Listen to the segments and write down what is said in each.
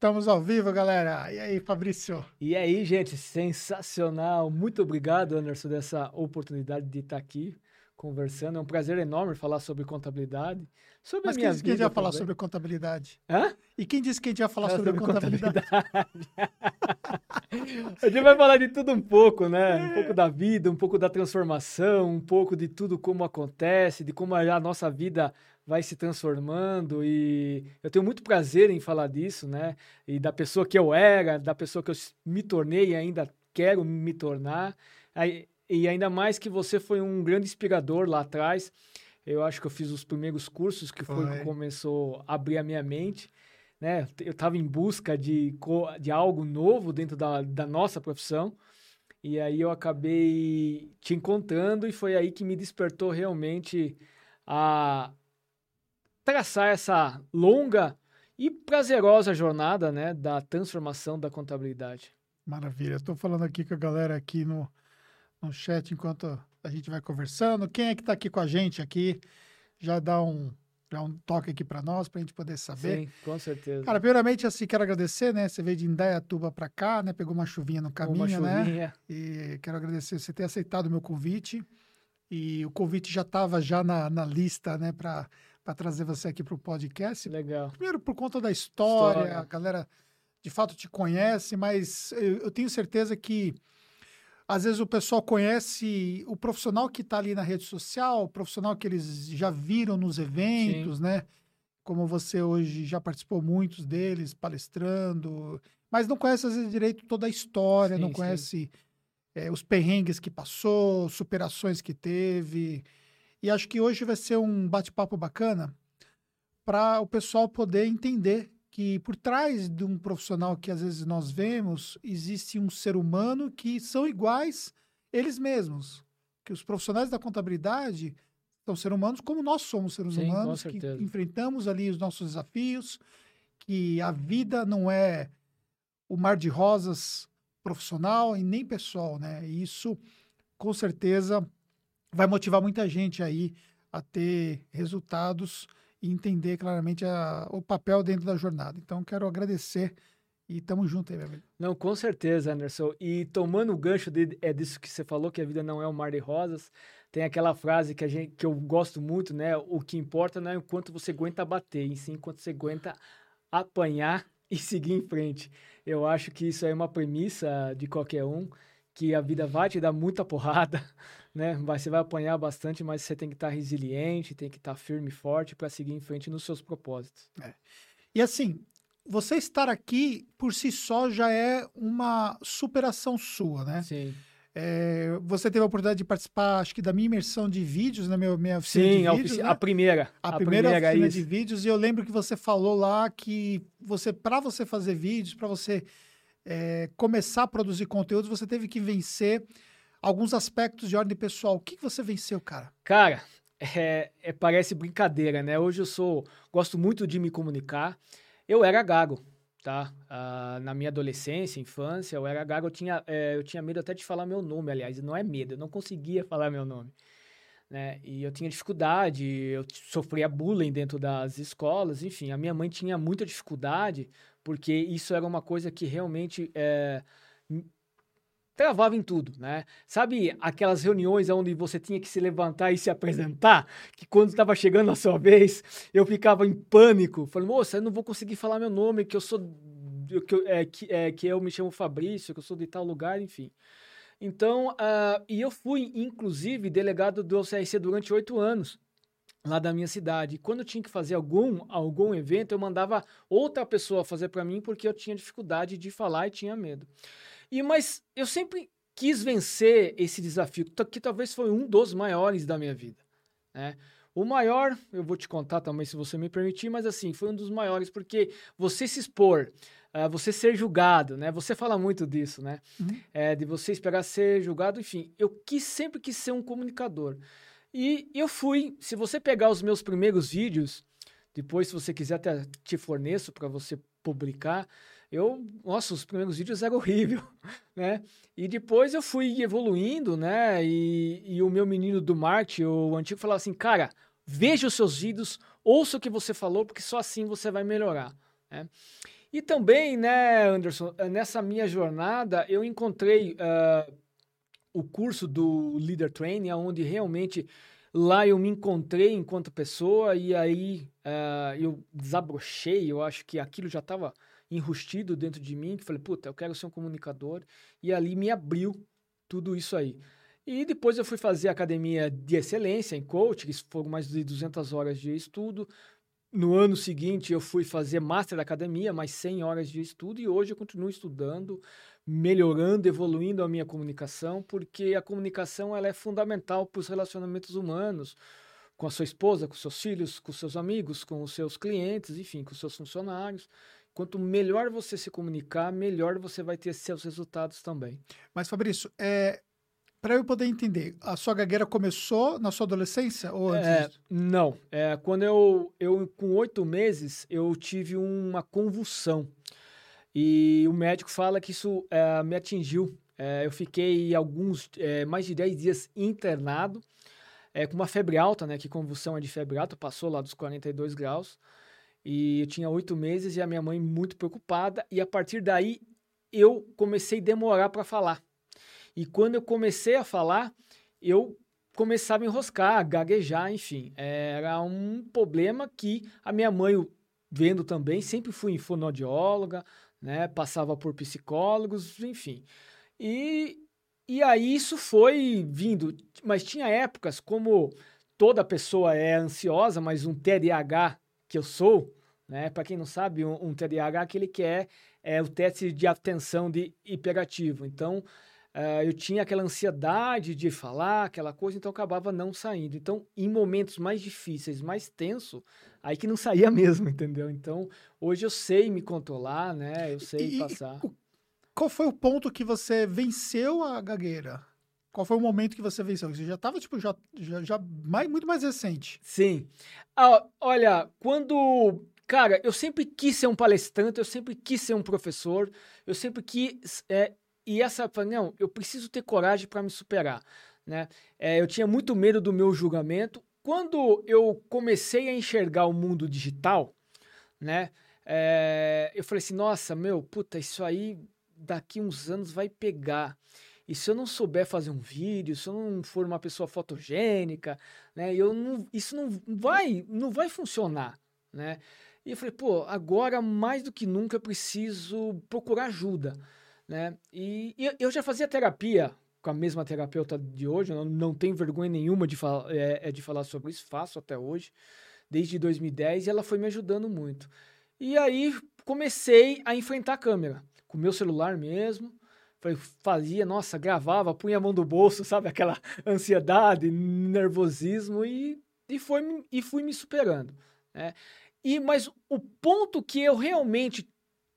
Estamos ao vivo, galera. E aí, Fabrício? E aí, gente, sensacional. Muito obrigado, Anderson, dessa oportunidade de estar aqui conversando. É um prazer enorme falar sobre contabilidade. Sobre Mas a minha quem disse que a gente ia falar sobre contabilidade? Hã? E quem disse que a gente ia falar sobre, sobre, contabilidade? contabilidade. a gente vai falar de tudo um pouco, né? Um pouco da vida, um pouco da transformação, um pouco de tudo como acontece, de como a nossa vida vai se transformando e eu tenho muito prazer em falar disso, né? E da pessoa que eu era, da pessoa que eu me tornei e ainda quero me tornar. E ainda mais que você foi um grande inspirador lá atrás. Eu acho que eu fiz os primeiros cursos que foi, foi que começou a abrir a minha mente. Né? Eu estava em busca de, de algo novo dentro da, da nossa profissão. E aí eu acabei te encontrando e foi aí que me despertou realmente a, traçar essa longa e prazerosa jornada né, da transformação da contabilidade. Maravilha. Estou falando aqui com a galera aqui no, no chat enquanto a gente vai conversando. Quem é que está aqui com a gente aqui? Já dá um, já um toque aqui para nós, para a gente poder saber. Sim, com certeza. Cara, primeiramente, assim, quero agradecer, né? Você veio de Indaiatuba para cá, né? Pegou uma chuvinha no caminho, uma chuvinha. né? E quero agradecer você ter aceitado o meu convite. E o convite já estava já na, na lista, né? Para para trazer você aqui para o podcast. Legal. Primeiro, por conta da história, história, a galera de fato te conhece, mas eu, eu, tenho certeza que às vezes o pessoal conhece o profissional que está ali na rede social, o profissional que eles já viram nos eventos, Sim. né? Como você hoje já participou muitos deles, palestrando, mas não conhece às vezes direito toda a história, sim, não conhece é, os perrengues que passou, superações que teve. E acho que hoje vai ser um bate-papo bacana para o pessoal poder entender que por trás de um profissional que às vezes nós vemos, existe um ser humano que são iguais eles mesmos. Que os profissionais da contabilidade são seres humanos como nós somos seres Sim, humanos, que enfrentamos ali os nossos desafios, que a vida não é o mar de rosas profissional e nem pessoal, né? E isso, com certeza, vai motivar muita gente aí a ter resultados e entender claramente a, o papel dentro da jornada. Então, quero agradecer e estamos juntos aí, meu amigo. Não, com certeza, Anderson. E tomando o gancho de, é disso que você falou, que a vida não é um mar de rosas, tem aquela frase que, a gente, que eu gosto muito, né? O que importa não é o quanto você aguenta bater, e sim quanto você aguenta apanhar e seguir em frente. Eu acho que isso é uma premissa de qualquer um, que a vida vai te dar muita porrada, né? Você vai apanhar bastante, mas você tem que estar resiliente, tem que estar firme e forte para seguir em frente nos seus propósitos. É. E assim, você estar aqui por si só já é uma superação sua, né? Sim. É, você teve a oportunidade de participar, acho que da minha imersão de vídeos, na minha, minha oficina Sim, de a vídeos, ofici né? a primeira. A, a primeira, primeira oficina isso. de vídeos, e eu lembro que você falou lá que você, para você fazer vídeos, para você é, começar a produzir conteúdos, você teve que vencer alguns aspectos de ordem pessoal. O que, que você venceu, cara? Cara, é, é, parece brincadeira, né? Hoje eu sou, gosto muito de me comunicar. Eu era gago, tá? Ah, na minha adolescência, infância, eu era gago. Eu tinha, é, eu tinha medo até de falar meu nome, aliás. Não é medo, eu não conseguia falar meu nome. Né? E eu tinha dificuldade, eu sofria bullying dentro das escolas, enfim, a minha mãe tinha muita dificuldade, porque isso era uma coisa que realmente é, travava em tudo, né? Sabe aquelas reuniões onde você tinha que se levantar e se apresentar? Que quando estava chegando a sua vez, eu ficava em pânico. Falei, moça, eu não vou conseguir falar meu nome, que eu sou. Que eu, é, que, é, que eu me chamo Fabrício, que eu sou de tal lugar, enfim. Então, uh, e eu fui, inclusive, delegado do OCRC durante oito anos lá da minha cidade. E quando eu tinha que fazer algum, algum evento, eu mandava outra pessoa fazer para mim porque eu tinha dificuldade de falar e tinha medo. E mas eu sempre quis vencer esse desafio, que talvez foi um dos maiores da minha vida, né? O maior, eu vou te contar também se você me permitir, mas assim, foi um dos maiores porque você se expor, uh, você ser julgado, né? Você fala muito disso, né? Uhum. É, de você esperar ser julgado, enfim. Eu quis sempre quis ser um comunicador. E eu fui, se você pegar os meus primeiros vídeos, depois se você quiser até te forneço para você publicar, eu, nossa, os primeiros vídeos eram horrível, né? E depois eu fui evoluindo, né? E, e o meu menino do marketing, o antigo, falava assim, cara, veja os seus vídeos, ouça o que você falou, porque só assim você vai melhorar, né? E também, né, Anderson, nessa minha jornada, eu encontrei uh, o curso do Leader Training, onde realmente lá eu me encontrei enquanto pessoa e aí uh, eu desabrochei, eu acho que aquilo já estava enrustido dentro de mim, que falei, puta, eu quero ser um comunicador, e ali me abriu tudo isso aí. E depois eu fui fazer academia de excelência em coaching, que foram mais de 200 horas de estudo. No ano seguinte eu fui fazer master da academia, mais 100 horas de estudo, e hoje eu continuo estudando, melhorando, evoluindo a minha comunicação, porque a comunicação ela é fundamental para os relacionamentos humanos, com a sua esposa, com seus filhos, com seus amigos, com os seus clientes, enfim, com os seus funcionários. Quanto melhor você se comunicar, melhor você vai ter seus resultados também. Mas, Fabrício, é, para eu poder entender, a sua gagueira começou na sua adolescência ou antes é, Não. É, quando eu, eu, com oito meses, eu tive uma convulsão. E o médico fala que isso é, me atingiu. É, eu fiquei alguns, é, mais de 10 dias internado, é, com uma febre alta, né? Que convulsão é de febre alta, passou lá dos 42 graus. E eu tinha oito meses e a minha mãe muito preocupada. E a partir daí eu comecei a demorar para falar. E quando eu comecei a falar, eu começava a enroscar, gaguejar, enfim. Era um problema que a minha mãe, vendo também, sempre fui fonoaudióloga, né? Passava por psicólogos, enfim. E, e aí isso foi vindo. Mas tinha épocas, como toda pessoa é ansiosa, mas um TDAH que eu sou, né? Para quem não sabe, um, um TDAH aquele que é, é o teste de atenção de hiperativo. Então, uh, eu tinha aquela ansiedade de falar, aquela coisa, então acabava não saindo. Então, em momentos mais difíceis, mais tenso, aí que não saía mesmo, entendeu? Então, hoje eu sei me controlar, né? Eu sei e, passar. qual foi o ponto que você venceu a gagueira? Qual foi o momento que você venceu? Você já estava, tipo, já, já, já mais, muito mais recente. Sim. Ah, olha, quando... Cara, eu sempre quis ser um palestrante, eu sempre quis ser um professor, eu sempre quis... É, e essa... Não, eu preciso ter coragem para me superar, né? É, eu tinha muito medo do meu julgamento. Quando eu comecei a enxergar o mundo digital, né? É, eu falei assim, nossa, meu, puta, isso aí daqui uns anos vai pegar. E se eu não souber fazer um vídeo, se eu não for uma pessoa fotogênica, né, eu não, isso não vai, não vai funcionar, né? E eu falei, pô, agora mais do que nunca eu preciso procurar ajuda, né? E, e eu já fazia terapia com a mesma terapeuta de hoje, não, não tenho vergonha nenhuma de, fal é, é, de falar sobre isso, faço até hoje, desde 2010, e ela foi me ajudando muito. E aí comecei a enfrentar a câmera, com o meu celular mesmo, fazia, nossa, gravava, punha a mão do bolso, sabe? Aquela ansiedade, nervosismo e, e, foi, e fui me superando. Né? E, mas o ponto que eu realmente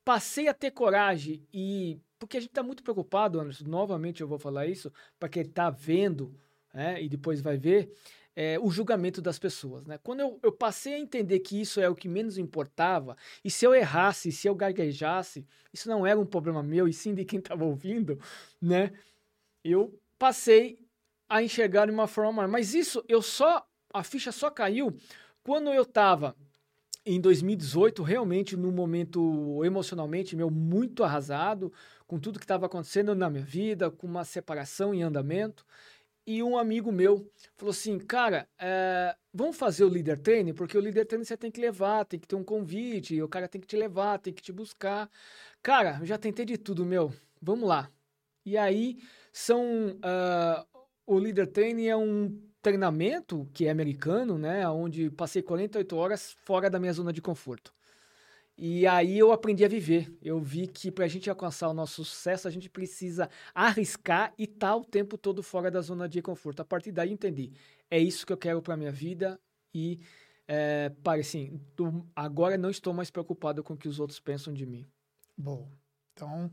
passei a ter coragem e... Porque a gente está muito preocupado, Anderson, novamente eu vou falar isso, para quem está vendo né, e depois vai ver, é, o julgamento das pessoas. Né? Quando eu, eu, passei a entender que isso é o que menos importava, e se eu errasse, se eu gaguejasse, isso não era um problema meu, e sim de quem estava ouvindo, né? eu passei a enxergar de uma forma Mas isso, eu só, a ficha só caiu quando eu estava em 2018, realmente num momento emocionalmente meu muito arrasado, com tudo que estava acontecendo na minha vida, com uma separação em andamento. E um amigo meu falou assim, cara, é, vamos fazer o líder training, porque o líder training você tem que levar, tem que ter um convite, o cara tem que te levar, tem que te buscar. Cara, eu já tentei de tudo, meu, vamos lá. E aí, são, uh, o líder training é um treinamento que é americano, né, onde passei 48 horas fora da minha zona de conforto. E aí eu aprendi a viver. Eu vi que para a gente alcançar o nosso sucesso, a gente precisa arriscar e estar tá o tempo todo fora da zona de conforto. A partir daí entendi. É isso que eu quero para minha vida e é, para assim, agora não estou mais preocupado com o que os outros pensam de mim. Bom, então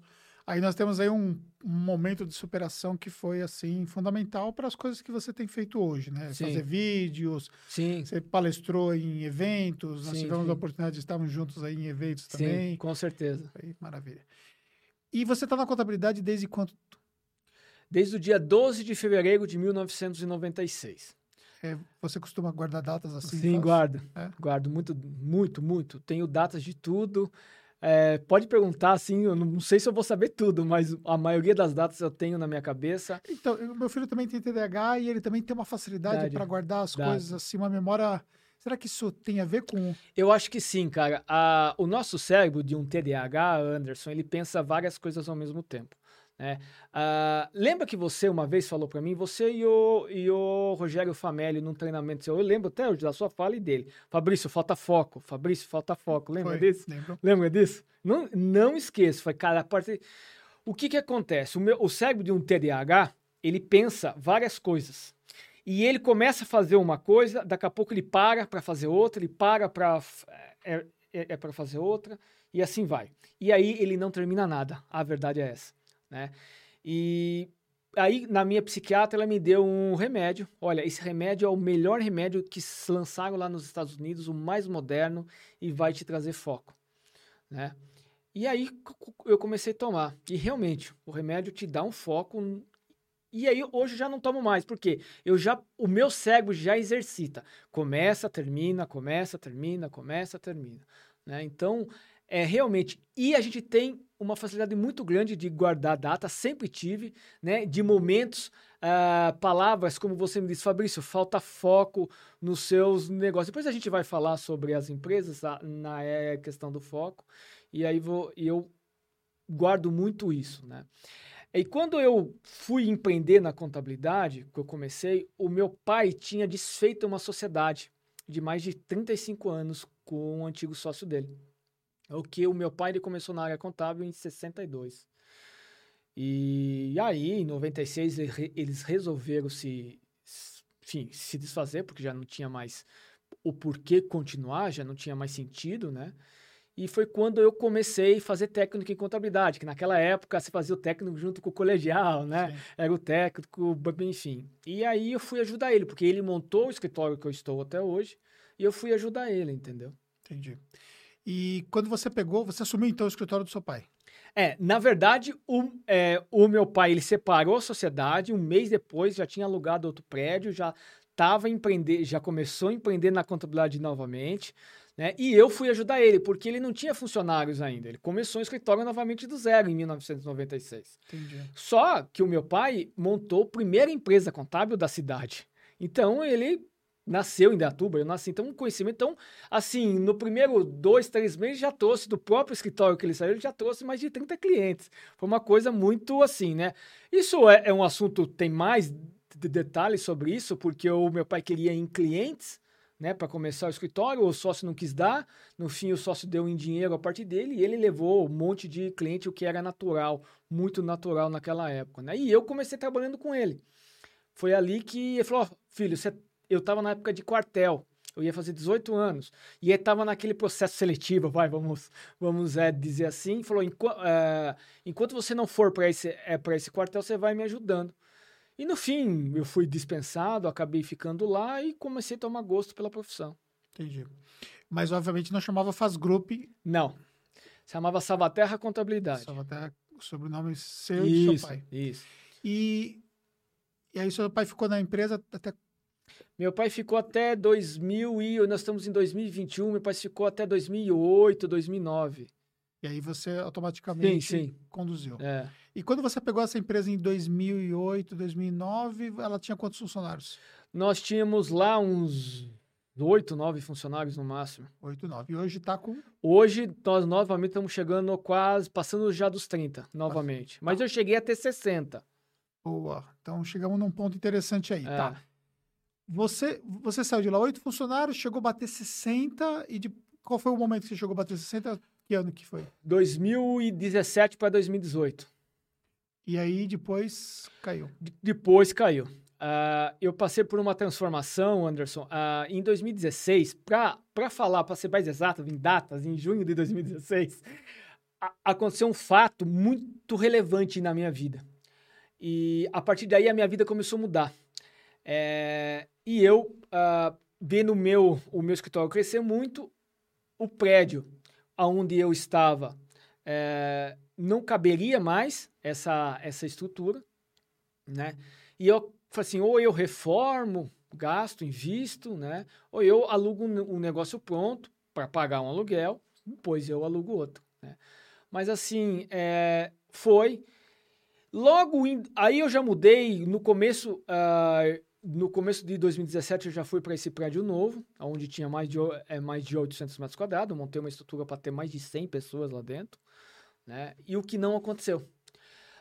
Aí nós temos aí um, um, momento de superação que foi assim fundamental para as coisas que você tem feito hoje, né? Sim. Fazer vídeos, sim. você palestrou em eventos, nós sim, tivemos sim. a oportunidade de estarmos juntos aí em eventos também. Sim, com certeza. Aí, maravilha. E você está na contabilidade desde quanto? Desde o dia 12 de fevereiro de 1996. É, você costuma guardar datas assim? Sim, guardo. É? Guardo muito, muito, muito. Tenho datas de tudo. É, pode perguntar, assim, eu não sei se eu vou saber tudo, mas a maioria das datas eu tenho na minha cabeça. Então, meu filho também tem TDAH e ele também tem uma facilidade para guardar as Verdade. coisas, assim, uma memória. Será que isso tem a ver com. Eu acho que sim, cara. A, o nosso cérebro de um TDAH, Anderson, ele pensa várias coisas ao mesmo tempo. Né? Uh, lembra que você uma vez falou para mim, você e o, e o Rogério Famelli num treinamento seu, eu lembro até hoje da sua fala e dele. Fabrício, falta foco. Fabrício, falta foco. Lembra Foi, disso? Lembro. Lembra disso? Não, não esqueça. Foi, cara, a parte... O que que acontece? O, meu, o cérebro de um TDAH, ele pensa várias coisas. E ele começa a fazer uma coisa, daqui a pouco ele para para fazer outra, ele para para é, é, é para fazer outra, e assim vai. E aí ele não termina nada. A verdade é essa né? E aí, na minha psiquiatra, ela me deu um remédio. Olha, esse remédio é o melhor remédio que lançaram lá nos Estados Unidos, o mais moderno e vai te trazer foco, né? E aí eu comecei a tomar. E realmente, o remédio te dá um foco. E aí hoje já não tomo mais, porque eu já o meu cérebro já exercita. Começa, termina, começa, termina, começa, termina, né? Então, é realmente e a gente tem uma facilidade muito grande de guardar data, sempre tive, né? De momentos, uh, palavras, como você me disse, Fabrício, falta foco nos seus negócios. Depois a gente vai falar sobre as empresas na, na é, questão do foco, e aí vou, e eu guardo muito isso, né? E quando eu fui empreender na contabilidade, que eu comecei, o meu pai tinha desfeito uma sociedade de mais de 35 anos com o antigo sócio dele. É o que o meu pai ele começou na área contábil em 62. E aí, em 96, eles resolveram se, enfim, se desfazer, porque já não tinha mais o porquê continuar, já não tinha mais sentido, né? E foi quando eu comecei a fazer técnico em contabilidade, que naquela época se fazia o técnico junto com o colegial, né? Sim. Era o técnico, enfim. E aí eu fui ajudar ele, porque ele montou o escritório que eu estou até hoje, e eu fui ajudar ele, entendeu? Entendi. E quando você pegou, você assumiu então o escritório do seu pai? É, na verdade, o, é, o meu pai ele separou a sociedade, um mês depois já tinha alugado outro prédio, já estava empreender, já começou a empreender na contabilidade novamente, né? E eu fui ajudar ele, porque ele não tinha funcionários ainda. Ele começou o escritório novamente do zero em 1996. Entendi. Só que o meu pai montou a primeira empresa contábil da cidade. Então ele nasceu em Datuba, eu nasci, então um conhecimento. Então, assim, no primeiro dois, três meses já trouxe do próprio escritório que ele saiu, ele já trouxe mais de 30 clientes. Foi uma coisa muito assim, né? Isso é, é um assunto, tem mais de detalhes sobre isso, porque o meu pai queria em clientes, né, para começar o escritório, o sócio não quis dar, no fim o sócio deu em dinheiro a partir dele e ele levou um monte de cliente, o que era natural, muito natural naquela época, né? E eu comecei trabalhando com ele. Foi ali que ele falou: filho, você eu estava na época de quartel. Eu ia fazer 18 anos. E estava naquele processo seletivo, vai, vamos, vamos é, dizer assim. Falou: Enqu é, enquanto você não for para esse, é, esse quartel, você vai me ajudando. E no fim, eu fui dispensado, acabei ficando lá e comecei a tomar gosto pela profissão. Entendi. Mas, obviamente, não chamava Faz Group. Não. Chamava Salvaterra Contabilidade. Salvaterra, sobrenome seu e do seu pai. Isso. E, e aí, seu pai ficou na empresa até meu pai ficou até 2000 e nós estamos em 2021, meu pai ficou até 2008, 2009. E aí você automaticamente sim, sim. conduziu. É. E quando você pegou essa empresa em 2008, 2009, ela tinha quantos funcionários? Nós tínhamos lá uns oito, nove funcionários no máximo. Oito, nove. E hoje está com? Hoje nós novamente estamos chegando quase, passando já dos 30, novamente. Mas tá. eu cheguei a ter 60. Boa. Então chegamos num ponto interessante aí, é. tá? Você, você saiu de lá oito funcionários, chegou a bater 60 e de, qual foi o momento que você chegou a bater 60? Que ano que foi? 2017 para 2018. E aí depois caiu? D depois caiu. Uh, eu passei por uma transformação, Anderson. Uh, em 2016, para falar, para ser mais exato, em datas, em junho de 2016, aconteceu um fato muito relevante na minha vida. E a partir daí a minha vida começou a mudar. É, e eu, uh, meu, o meu escritório crescer muito, o prédio onde eu estava é, não caberia mais essa, essa estrutura, né? E eu falei assim, ou eu reformo, gasto, invisto, né? Ou eu alugo um negócio pronto para pagar um aluguel, depois eu alugo outro, Né? Mas assim, é, foi. Logo, in, aí eu já mudei no começo. Uh, no começo de 2017 eu já fui para esse prédio novo, onde tinha mais de, é, mais de 800 metros quadrados. montei uma estrutura para ter mais de 100 pessoas lá dentro. Né? E o que não aconteceu?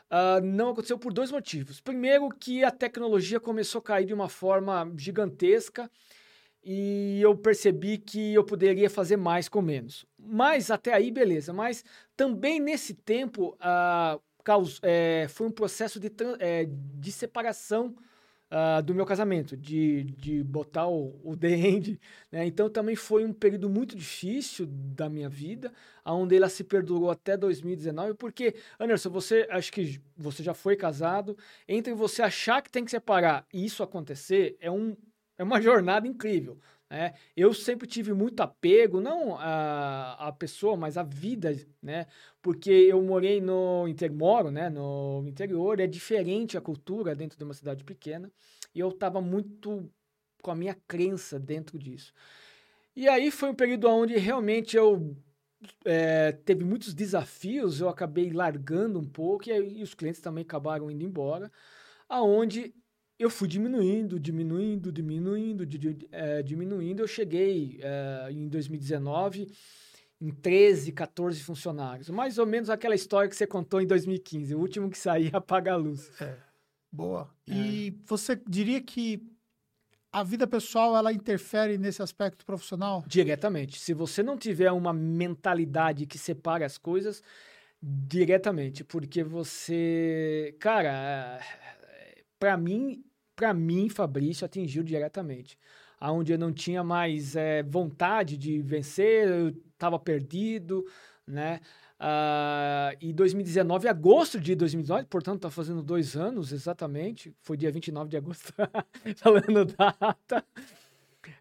Uh, não aconteceu por dois motivos. Primeiro, que a tecnologia começou a cair de uma forma gigantesca e eu percebi que eu poderia fazer mais com menos. Mas até aí, beleza. Mas também nesse tempo, uh, caus, é, foi um processo de, é, de separação uh, do meu casamento, de, de botar o, o The End. Né? Então também foi um período muito difícil da minha vida, onde ela se perdurou até 2019, porque, Anderson, você acho que você já foi casado, entre você achar que tem que separar e isso acontecer, é, um, é uma jornada incrível. É, eu sempre tive muito apego, não a, a pessoa, mas a vida, né? Porque eu morei no interior, moro, né? No interior, é diferente a cultura dentro de uma cidade pequena, e eu estava muito com a minha crença dentro disso. E aí foi um período onde realmente eu é, teve muitos desafios, eu acabei largando um pouco, e, aí, e os clientes também acabaram indo embora, aonde eu fui diminuindo, diminuindo, diminuindo, é, diminuindo. Eu cheguei é, em 2019 em 13, 14 funcionários. Mais ou menos aquela história que você contou em 2015. O último que saía apaga a luz. É. Boa. É. E você diria que a vida pessoal ela interfere nesse aspecto profissional? Diretamente. Se você não tiver uma mentalidade que separe as coisas, diretamente, porque você, cara, para mim para mim, Fabrício atingiu diretamente. Aonde eu não tinha mais é, vontade de vencer, eu estava perdido, né? Uh, e 2019, agosto de 2019, portanto, está fazendo dois anos exatamente, foi dia 29 de agosto, falando data,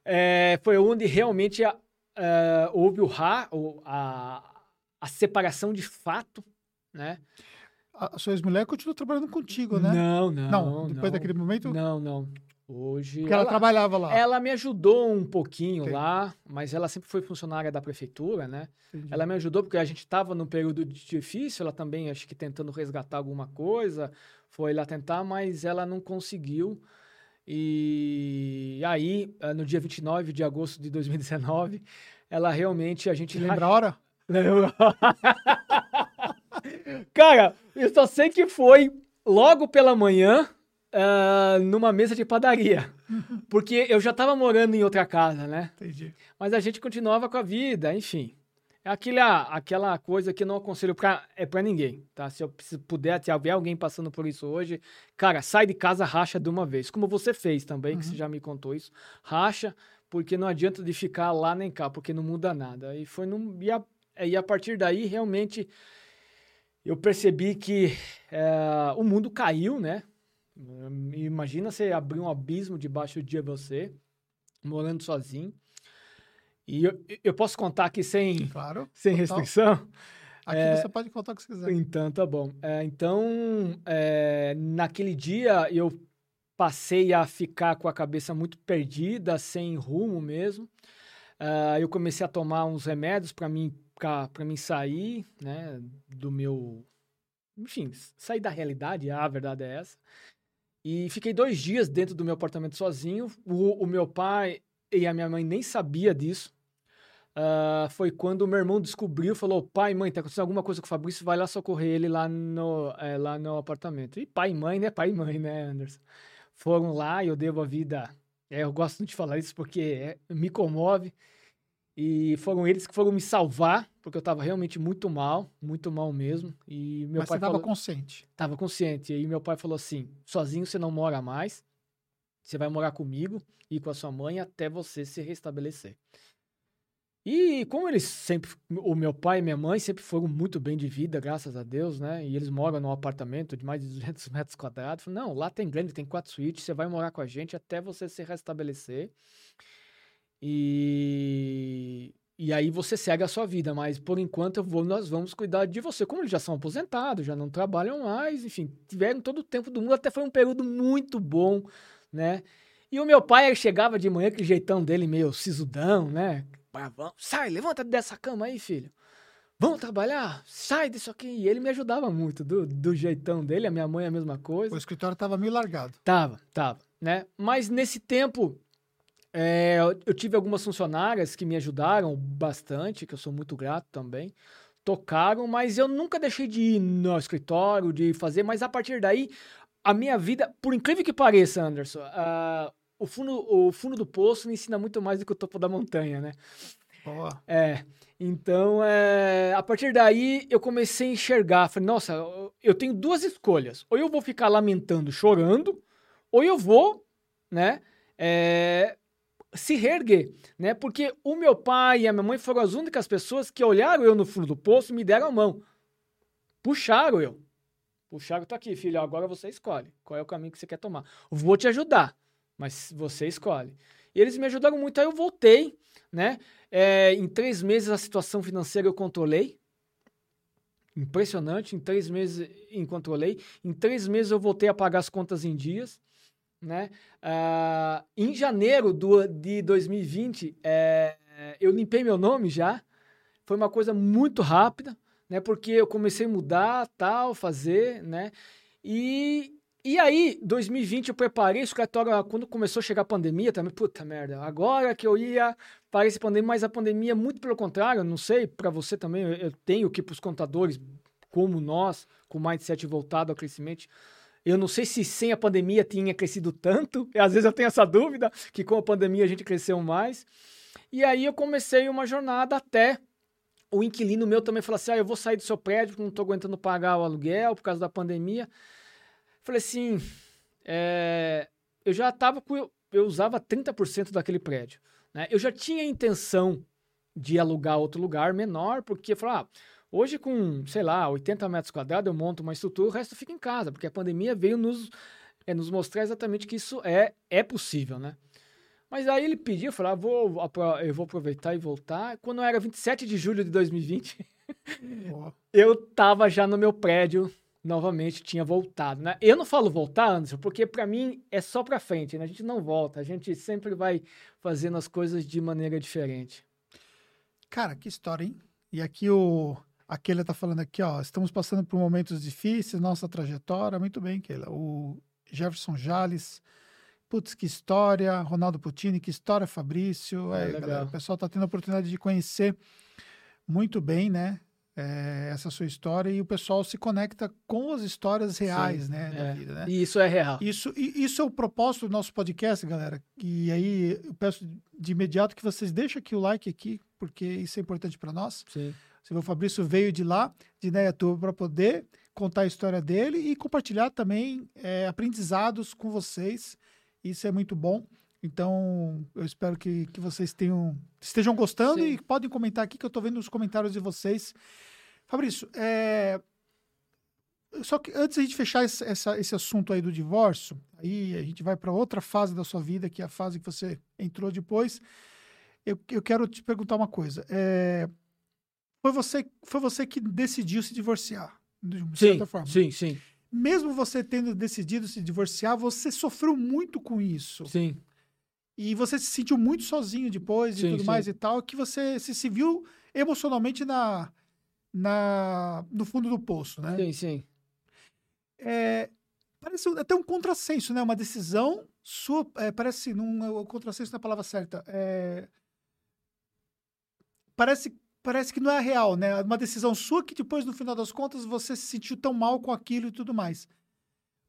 é, foi onde realmente uh, houve o ra, a, a separação de fato, né? A sua ex-mulher continua trabalhando contigo, né? Não, não. Não, depois não, daquele momento? Não, não. Hoje. Porque ela, ela, trabalhava lá. Ela me ajudou um pouquinho Entendi. lá, mas ela sempre foi funcionária da prefeitura, né? Entendi. Ela me ajudou porque a gente estava num período difícil, ela também, acho que tentando resgatar alguma coisa, foi lá tentar, mas ela não conseguiu. E aí, eh, no dia 29 de agosto de 2019, ela realmente, a gente... Lembra a hora? Lembra. Cara, eu só sei que foi logo pela manhã, uh, numa mesa de padaria. Porque eu já estava morando em outra casa, né? Entendi. Mas a gente continuava com a vida, enfim. É aquela, aquela coisa que eu não aconselho pra, é para ninguém, tá? Se eu se puder, se houver alguém passando por isso hoje, cara, sai de casa, racha de uma vez. Como você fez também, uhum. que você já me contou isso. Racha, porque não adianta de ficar lá nem cá, porque não muda nada. E foi num, e a, e a partir daí, realmente, eu percebi que é, o mundo caiu, né? Imagina você abrir um abismo debaixo de você, morando sozinho. E eu, eu posso contar aqui sem, claro, sem restrição? Aqui é, você pode contar o que você quiser. Então, tá bom. É, então, é, naquele dia, eu passei a ficar com a cabeça muito perdida, sem rumo mesmo. Uh, eu comecei a tomar uns remédios para mim para mim sair, né, do meu, enfim, sair da realidade, a verdade é essa. E fiquei dois dias dentro do meu apartamento sozinho. O, o meu pai e a minha mãe nem sabia disso. Uh, foi quando o meu irmão descobriu, falou, pai, mãe, tá acontecendo alguma coisa com o Fabrício, vai lá socorrer ele lá no, é, lá no apartamento. E pai e mãe, né? Pai e mãe, né, Anderson? Foram lá e eu devo a vida. É, eu gosto de falar isso porque é, me comove. E foram eles que foram me salvar, porque eu estava realmente muito mal, muito mal mesmo. E meu Mas pai você estava consciente? Estava consciente. E aí meu pai falou assim: sozinho você não mora mais, você vai morar comigo e com a sua mãe até você se restabelecer. E como eles sempre, o meu pai e minha mãe sempre foram muito bem de vida, graças a Deus, né? E eles moram num apartamento de mais de 200 metros quadrados. Não, lá tem grande, tem quatro suítes, você vai morar com a gente até você se restabelecer. E, e aí você segue a sua vida, mas por enquanto vou, nós vamos cuidar de você. Como eles já são aposentados, já não trabalham mais, enfim, tiveram todo o tempo do mundo, até foi um período muito bom, né? E o meu pai chegava de manhã, aquele jeitão dele meio sisudão, né? Sai, levanta dessa cama aí, filho. vamos trabalhar, sai disso aqui. E ele me ajudava muito, do, do jeitão dele, a minha mãe a mesma coisa. O escritório estava meio largado. Tava, tava, né? Mas nesse tempo, é, eu tive algumas funcionárias que me ajudaram bastante, que eu sou muito grato também. Tocaram, mas eu nunca deixei de ir no escritório, de fazer, mas a partir daí, a minha vida, por incrível que pareça, Anderson, uh, o, fundo, o fundo do poço me ensina muito mais do que o topo da montanha, né? Boa. É. Então, é, a partir daí, eu comecei a enxergar. Falei, nossa, eu tenho duas escolhas. Ou eu vou ficar lamentando, chorando, ou eu vou, né, é, se reerguer, né? Porque o meu pai e a minha mãe foram as únicas pessoas que olharam eu no fundo do poço e me deram a mão. Puxaram eu. Puxaram, tô aqui, filho, agora você escolhe. Qual é o caminho que você quer tomar? Vou te ajudar, mas você escolhe. E eles me ajudaram muito, aí eu voltei, né? É, em três meses a situação financeira eu controlei. Impressionante, em três meses eu controlei. Em três meses eu voltei a pagar as contas em dias. Né? Uh, em janeiro do, de 2020, é, eu limpei meu nome já. Foi uma coisa muito rápida, né? Porque eu comecei a mudar, tal, fazer, né? E, e aí, 2020, eu preparei o escritório quando começou a chegar a pandemia também. Puta merda, agora que eu ia para esse pandemia, mas a pandemia, muito pelo contrário, não sei, para você também, eu tenho que para os contadores, como nós, com mindset voltado ao crescimento, eu não sei se sem a pandemia tinha crescido tanto. Às vezes eu tenho essa dúvida, que com a pandemia a gente cresceu mais. E aí eu comecei uma jornada até o inquilino meu também falou assim: ah, eu vou sair do seu prédio porque não estou aguentando pagar o aluguel por causa da pandemia. Falei assim: é, eu já estava com. Eu usava 30% daquele prédio. Né? Eu já tinha intenção de alugar outro lugar menor, porque falei, ah, Hoje, com, sei lá, 80 metros quadrados, eu monto uma estrutura, o resto fica em casa, porque a pandemia veio nos, é, nos mostrar exatamente que isso é, é possível, né? Mas aí ele pediu, eu falei, ah, vou, eu vou aproveitar e voltar. Quando era 27 de julho de 2020, eu tava já no meu prédio novamente, tinha voltado, né? Eu não falo voltar, Anderson, porque para mim é só para frente, né? A gente não volta, a gente sempre vai fazendo as coisas de maneira diferente. Cara, que história, hein? E aqui o a Keila está falando aqui, ó, estamos passando por momentos difíceis, nossa trajetória. Muito bem, Keila. O Jefferson Jales, putz, que história. Ronaldo Putini, que história, Fabrício. É, é, galera, o pessoal está tendo a oportunidade de conhecer muito bem, né? É, essa sua história e o pessoal se conecta com as histórias reais, Sim, né, da é. vida, né? E isso é real. Isso, e, isso é o propósito do nosso podcast, galera. E aí eu peço de imediato que vocês deixem aqui o like aqui, porque isso é importante para nós. Sim. O Fabrício veio de lá, de Indaiatuba, para poder contar a história dele e compartilhar também é, aprendizados com vocês. Isso é muito bom. Então, eu espero que, que vocês tenham, estejam gostando Sim. e podem comentar aqui, que eu estou vendo os comentários de vocês. Fabrício, é... só que antes a gente fechar esse, essa, esse assunto aí do divórcio, aí a gente vai para outra fase da sua vida, que é a fase que você entrou depois. Eu, eu quero te perguntar uma coisa. É foi você, foi você que decidiu se divorciar, de certa sim, forma. Sim, sim. Mesmo você tendo decidido se divorciar, você sofreu muito com isso. Sim. E você se sentiu muito sozinho depois sim, e tudo sim. mais e tal, que você se, se viu emocionalmente na, na, no fundo do poço, né? Sim, sim. É, parece até um contrassenso, né? Uma decisão sua, é, parece, não, o contrassenso não é a palavra certa, é, parece parece que não é real, né? Uma decisão sua que depois, no final das contas, você se sentiu tão mal com aquilo e tudo mais.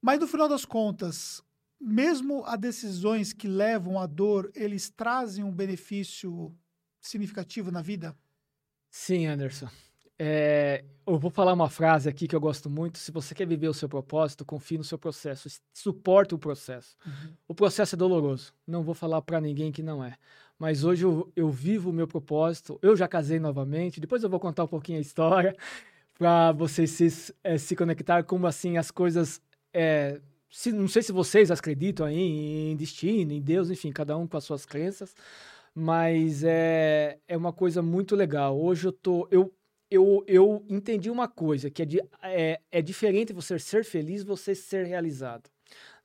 Mas no final das contas, mesmo as decisões que levam à dor, eles trazem um benefício significativo na vida? Sim, Anderson. É, eu vou falar uma frase aqui que eu gosto muito. Se você quer viver o seu propósito, confie no seu processo, suporte o processo. Uhum. O processo é doloroso. Não vou falar para ninguém que não é mas hoje eu, eu vivo o meu propósito. Eu já casei novamente, depois eu vou contar um pouquinho a história para vocês se, é, se conectar como assim as coisas. É, se, não sei se vocês acreditam aí em destino, em Deus, enfim, cada um com as suas crenças, mas é, é uma coisa muito legal. Hoje eu tô. Eu, eu, eu entendi uma coisa, que é, de, é, é diferente você ser feliz você ser realizado.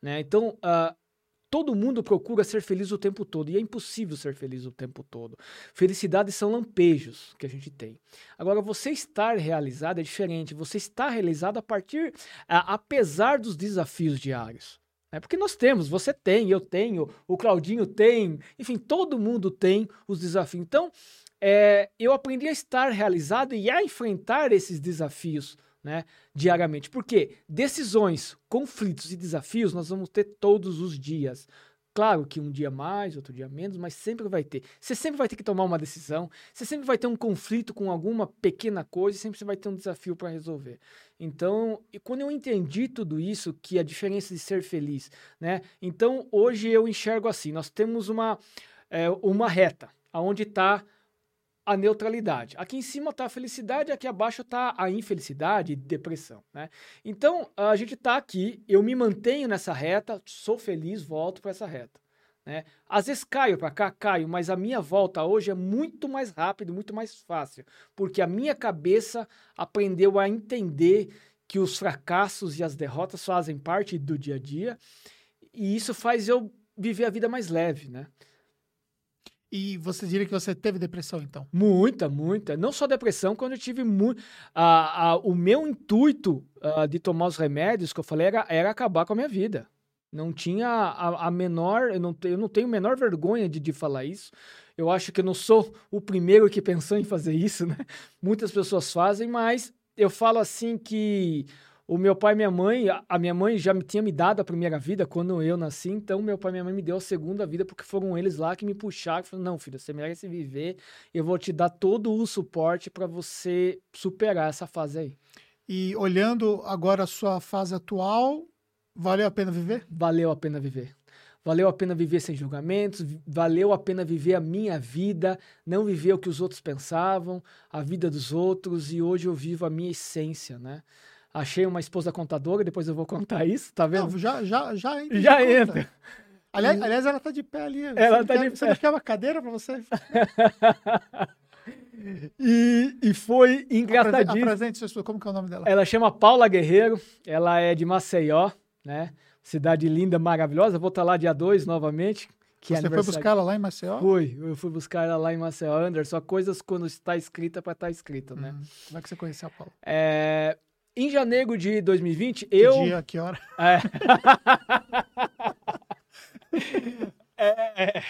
Né? Então, uh, todo mundo procura ser feliz o tempo todo e é impossível ser feliz o tempo todo. Felicidade são lampejos que a gente tem. Agora, você estar realizado é diferente. Você está realizado a partir, apesar dos desafios diários. É porque nós temos, você tem, eu tenho, o Claudinho tem, enfim, todo mundo tem os desafios. Então, é, eu aprendi a estar realizado e a enfrentar esses desafios né, diariamente. Porque decisões, conflitos e desafios nós vamos ter todos os dias. Claro que um dia mais, outro dia menos, mas sempre vai ter. Você sempre vai ter que tomar uma decisão, você sempre vai ter um conflito com alguma pequena coisa, sempre você vai ter um desafio para resolver. Então, e quando eu entendi tudo isso, que a diferença de ser feliz, né? Então, hoje eu enxergo assim: nós temos uma, é, uma reta, aonde está a neutralidade. Aqui em cima está a felicidade, aqui abaixo está a infelicidade e depressão. Né? Então, a gente está aqui, eu me mantenho nessa reta, sou feliz, volto para essa reta. Né? Às vezes caio para cá, caio, mas a minha volta hoje é muito mais rápido, muito mais fácil, porque a minha cabeça aprendeu a entender que os fracassos e as derrotas fazem parte do dia a dia, e isso faz eu viver a vida mais leve, né? E você diria que você teve depressão, então? Muita, muita. Não só depressão, quando eu tive muito. Ah, ah, o meu intuito ah, de tomar os remédios, que eu falei, era, era acabar com a minha vida. Não tinha a, a menor. Eu não, eu não tenho a menor vergonha de, de falar isso. Eu acho que eu não sou o primeiro que pensou em fazer isso, né? Muitas pessoas fazem, mas eu falo assim que o meu pai e minha mãe, a minha mãe já me tinha me dado a primeira vida quando eu nasci, então meu pai e minha mãe me deu a segunda vida porque foram eles lá que me puxaram falaram: "Não, filho, você merece viver, eu vou te dar todo o suporte para você superar essa fase aí". E olhando agora a sua fase atual, valeu a pena viver? Valeu a pena viver. Valeu a pena viver sem julgamentos, valeu a pena viver a minha vida, não viver o que os outros pensavam, a vida dos outros, e hoje eu vivo a minha essência, né? Achei uma esposa contadora, depois eu vou contar isso, tá vendo? Não, já, já, já entra. Já entra. Aliás, aliás, ela tá de pé ali. Ela você tá quer, de você pé. não quer uma cadeira para você? e, e foi engraçadíssimo. Apresente esposa, como que é o nome dela? Ela chama Paula Guerreiro, ela é de Maceió, né? Cidade linda, maravilhosa. Vou estar lá dia 2 novamente. Que Você foi buscar ela lá em Maceió? Fui, eu fui buscar ela lá em Maceió. Anderson, coisas quando está escrita para estar escrita, né? Hum, como é que você conheceu a Paula? É, em janeiro de 2020, Que eu. dia, que hora? É. É,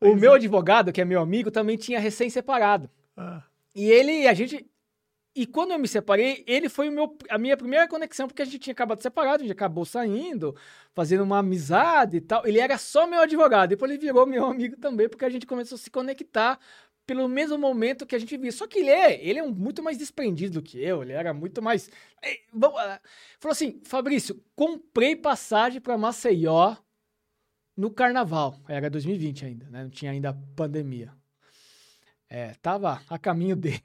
o meu advogado, que é meu amigo, também tinha recém-separado. Ah, E ele, a gente. E quando eu me separei, ele foi o meu, a minha primeira conexão, porque a gente tinha acabado de separar, a gente acabou saindo, fazendo uma amizade e tal. Ele era só meu advogado, depois ele virou meu amigo também, porque a gente começou a se conectar pelo mesmo momento que a gente via. Só que ele é, ele é um, muito mais desprendido do que eu, ele era muito mais. Ah, Falou assim: Fabrício, comprei passagem para Maceió no carnaval. Era 2020 ainda, né? Não tinha ainda pandemia. É, tava a caminho dele.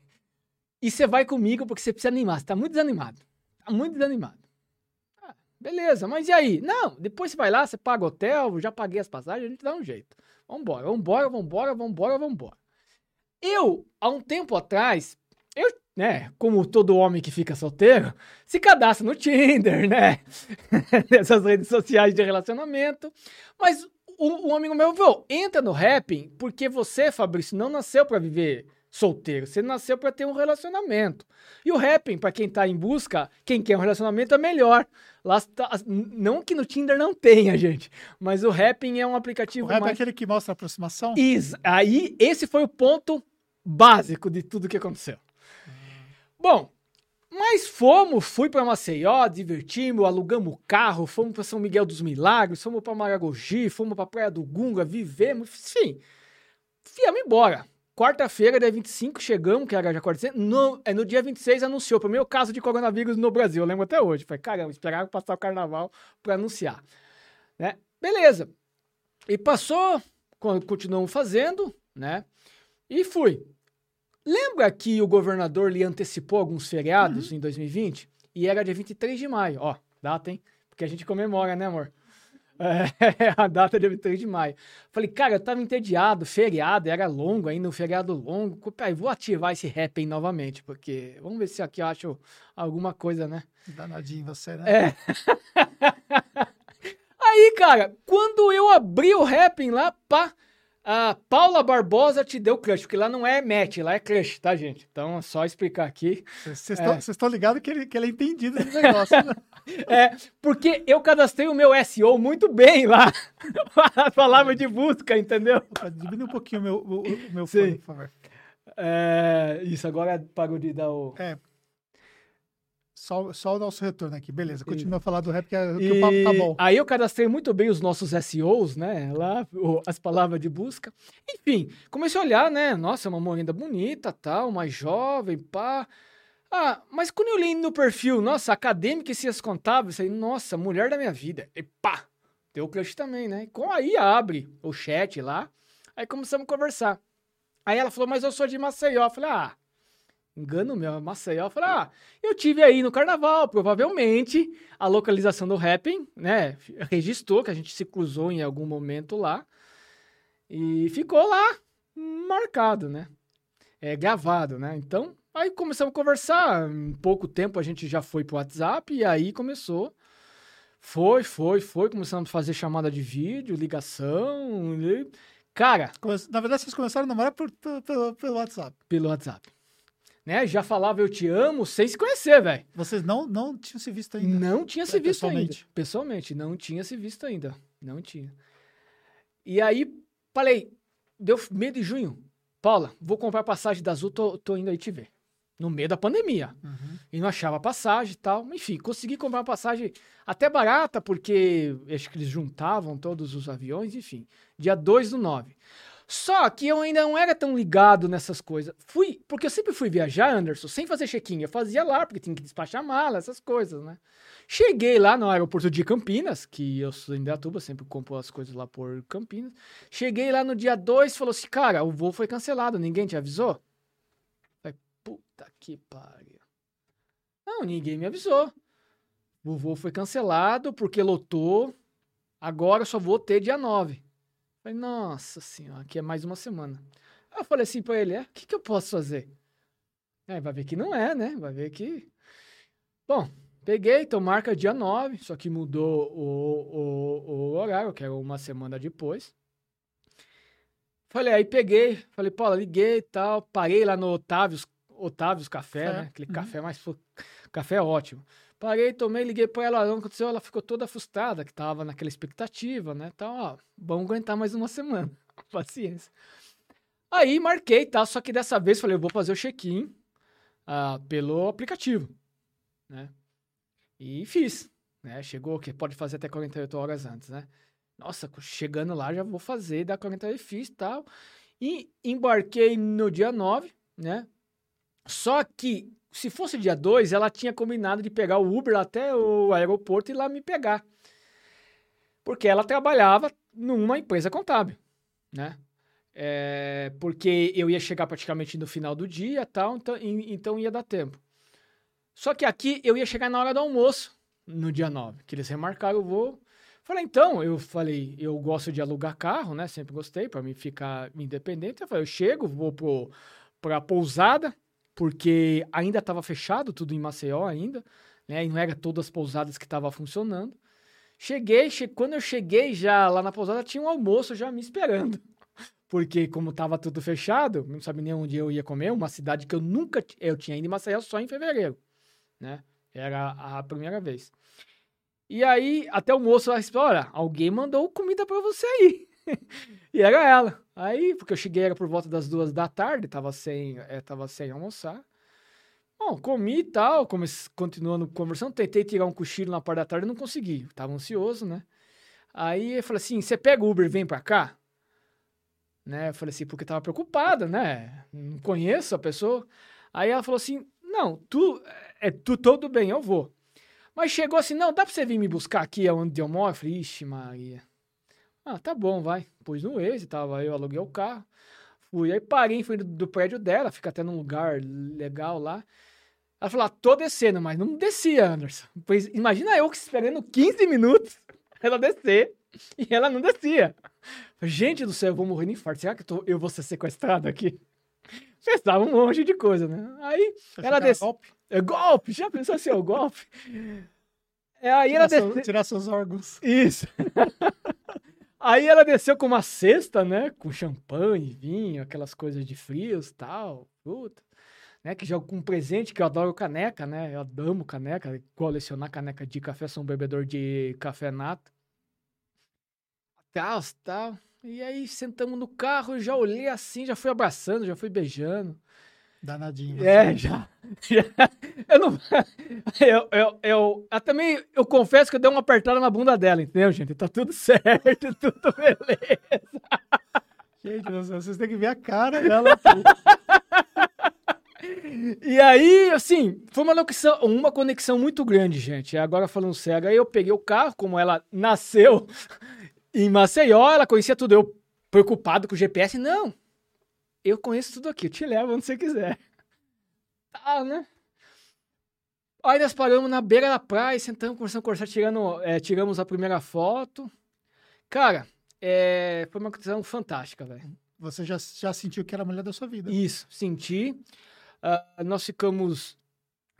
E você vai comigo porque você precisa animar. Você tá muito desanimado. Tá muito desanimado. Ah, beleza, mas e aí? Não, depois você vai lá, você paga hotel, já paguei as passagens, a gente dá um jeito. Vambora, vambora, vambora, vambora, vambora. Eu, há um tempo atrás, eu, né, como todo homem que fica solteiro, se cadastra no Tinder, né? Nessas redes sociais de relacionamento. Mas um, amigo meu falou: entra no Rapping, porque você, Fabrício, não nasceu para viver solteiro, você nasceu para ter um relacionamento. E o Rapping, para quem tá em busca, quem quer um relacionamento é melhor. Lá tá, não que no Tinder não tenha, gente, mas o Rapping é um o aplicativo rap é mais aquele que mostra a aproximação? Is- Aí, esse foi o ponto básico de tudo que aconteceu. Bom, mas fomos, fui para Maceió, divertimos, alugamos carro, fomos para São Miguel dos Milagres, fomos para Maragogi, fomos para Praia do Gunga, vivemos, enfim. Viemos embora. Quarta-feira, dia 25, chegamos, que era já quarta no, é, no dia 26 anunciou o primeiro caso de coronavírus no Brasil, eu lembro até hoje. Falei, caramba, esperaram passar o carnaval para anunciar. Né? Beleza. E passou, con- continuamos fazendo, né? E fui. Lembra que o governador lhe antecipou alguns feriados em 2020? E era dia 23 de maio. Ó, data, hein? Porque a gente comemora, né, amor? É, a data é dia 23 de maio. Falei, cara, eu tava entediado, feriado, era longo ainda, um feriado longo. Pai, vou ativar esse aí novamente, porque vamos ver se aqui eu acho alguma coisa, né? Danadinho você, né? É. Aí cara, quando eu abri o rapping lá, pá, a Paula Barbosa te deu crush, porque lá não é match, lá é crush, tá, gente? Então, é só explicar aqui. Vocês é. estão ligados que ele, que ele é entendido desse negócio, né? é, porque eu cadastrei o meu SEO muito bem lá. a palavra de busca, entendeu? Diminui um pouquinho o meu, o, o meu fone, por favor. É, isso, agora parou de dar o. É, só, só o nosso retorno aqui. Beleza, continua a falar do rap, que, é, que e... o papo tá bom. Aí eu cadastrei muito bem os nossos SEOs, né? Lá, as palavras de busca. Enfim, comecei a olhar, né? Nossa, uma morena bonita, tal, mais jovem, pá. Ah, mas quando eu li no perfil, nossa, acadêmica e ciências contábeis, aí, nossa, mulher da minha vida. E pá, deu crush também, né? Com aí abre o chat lá, aí começamos a conversar. Aí ela falou, mas eu sou de Maceió. Eu falei, ah, engano meu, Maceió. Eu falei, ah, eu tive aí no carnaval, provavelmente a localização do Rapping, né, registrou que a gente se cruzou em algum momento lá e ficou lá marcado, né, é, gravado, né, então aí começamos a conversar, em pouco tempo a gente já foi pro WhatsApp e aí começou, foi, foi, foi, começamos a fazer chamada de vídeo, ligação, e... cara... Na verdade vocês começaram a namorar por, pelo, pelo WhatsApp. Pelo WhatsApp né? Já falava eu te amo sem se conhecer, velho. Vocês não, não tinham se visto ainda? Não tinha se é, visto pessoalmente. ainda. Pessoalmente, não tinha se visto ainda. Não tinha. E aí, falei, deu meio de junho. Paula, vou comprar passagem da Azul, tô, tô indo aí te ver. No meio da pandemia. Uhum. E não achava passagem e tal. Enfim, consegui comprar uma passagem até barata, porque acho que eles juntavam todos os aviões, enfim. Dia 2 do 9. Só que eu ainda não era tão ligado nessas coisas. Fui, porque eu sempre fui viajar, Anderson, sem fazer check-in. Eu fazia lá, porque tinha que despachar mala, essas coisas, né? Cheguei lá no aeroporto de Campinas, que eu sou em Datuba, sempre compro as coisas lá por Campinas. Cheguei lá no dia 2 falou assim: cara, o voo foi cancelado, ninguém te avisou? Falei, puta que pariu. Não, ninguém me avisou. O voo foi cancelado porque lotou. Agora eu só vou ter dia 9. Falei, nossa senhora, aqui é mais uma semana. Aí eu falei assim pra ele, é, o que, que eu posso fazer? Aí vai ver que não é, né? Vai ver que. Bom, peguei, então marca dia 9, só que mudou o, o, o horário, que era uma semana depois. Falei, aí peguei, falei, Paula, liguei e tal, parei lá no Otávio's, Otávio's Café, é. né? Aquele uhum. café mais. Café é ótimo. Parei, tomei, liguei pra ela, não aconteceu, ela ficou toda frustrada, que tava naquela expectativa, né? Então, ó, vamos aguentar mais uma semana. Paciência. Aí marquei, tá? Só que dessa vez falei, eu vou fazer o check-in uh, pelo aplicativo, né? E fiz, né? Chegou, que pode fazer até 48 horas antes, né? Nossa, chegando lá já vou fazer, dá 48 fiz tal. E embarquei no dia 9, né? Só que se fosse dia 2, ela tinha combinado de pegar o Uber até o aeroporto e lá me pegar. Porque ela trabalhava numa empresa contábil, né? É, porque eu ia chegar praticamente no final do dia tal, então, então ia dar tempo. Só que aqui eu ia chegar na hora do almoço, no dia 9, que eles remarcaram o voo. Falei, então, eu falei, eu gosto de alugar carro, né? Sempre gostei, para mim ficar independente. Eu falei, eu chego, vou pro, pra pousada, porque ainda estava fechado tudo em Maceió ainda, né? E não era todas as pousadas que estavam funcionando. Cheguei, che... quando eu cheguei já lá na pousada tinha um almoço já me esperando. Porque como estava tudo fechado, não sabia nem onde eu ia comer, uma cidade que eu nunca eu tinha ido em Maceió só em fevereiro, né? Era a primeira vez. E aí, até o moço lá disse, olha, alguém mandou comida para você aí. e era ela. Aí, porque eu cheguei era por volta das duas da tarde, tava sem, é, tava sem almoçar. Bom, comi e tal, comece, continuando conversando, tentei tirar um cochilo na parte da tarde, não consegui, tava ansioso, né? Aí eu falei assim, você pega o Uber vem pra cá? Né? Eu falei assim, porque tava preocupada, né? Não conheço a pessoa. Aí ela falou assim, não, tu, é, tu todo bem, eu vou. Mas chegou assim, não, dá pra você vir me buscar aqui onde eu moro? Eu falei, ixi Maria. Ah, tá bom, vai. Pus no Waze, tava eu, aluguei o carro. Fui, aí parei fui do, do prédio dela, fica até num lugar legal lá. Ela falou, ah, tô descendo, mas não descia, Anderson. Pois imagina eu que esperando 15 minutos ela descer e ela não descia. Gente do céu, eu vou morrer de infarto. Será que eu, tô, eu vou ser sequestrado aqui? Pensava um monte de coisa, né? Aí Você ela desceu. Golpe? É golpe, já pensou assim, é o golpe? É, aí tirar, ela seu, tirar seus órgãos. Isso. aí ela desceu com uma cesta, né? Com champanhe, vinho, aquelas coisas de frios tal. Puta. Né, que já com um presente que eu adoro caneca, né? Eu amo caneca, colecionar caneca de café, sou um bebedor de café nato. Tal, tal. E aí sentamos no carro, já olhei assim, já fui abraçando, já fui beijando. Danadinho. É, já, já. Eu não. Eu, eu, eu, eu, também, eu confesso que eu dei uma apertada na bunda dela, entendeu, gente? Tá tudo certo, tudo beleza. Gente, vocês têm que ver a cara dela. E aí, assim, foi uma conexão, uma conexão muito grande, gente. Agora falando sério, aí eu peguei o carro, como ela nasceu em Maceió, ela conhecia tudo. Eu preocupado com o GPS, não, eu conheço tudo aqui, eu te levo onde você quiser. Tá, né? Aí nós paramos na beira da praia, sentamos, conversando, conversando, tirando, é, tiramos a primeira foto. Cara, é, foi uma questão fantástica, velho. Você já, já sentiu que era a mulher da sua vida? Isso, senti. Uh, nós ficamos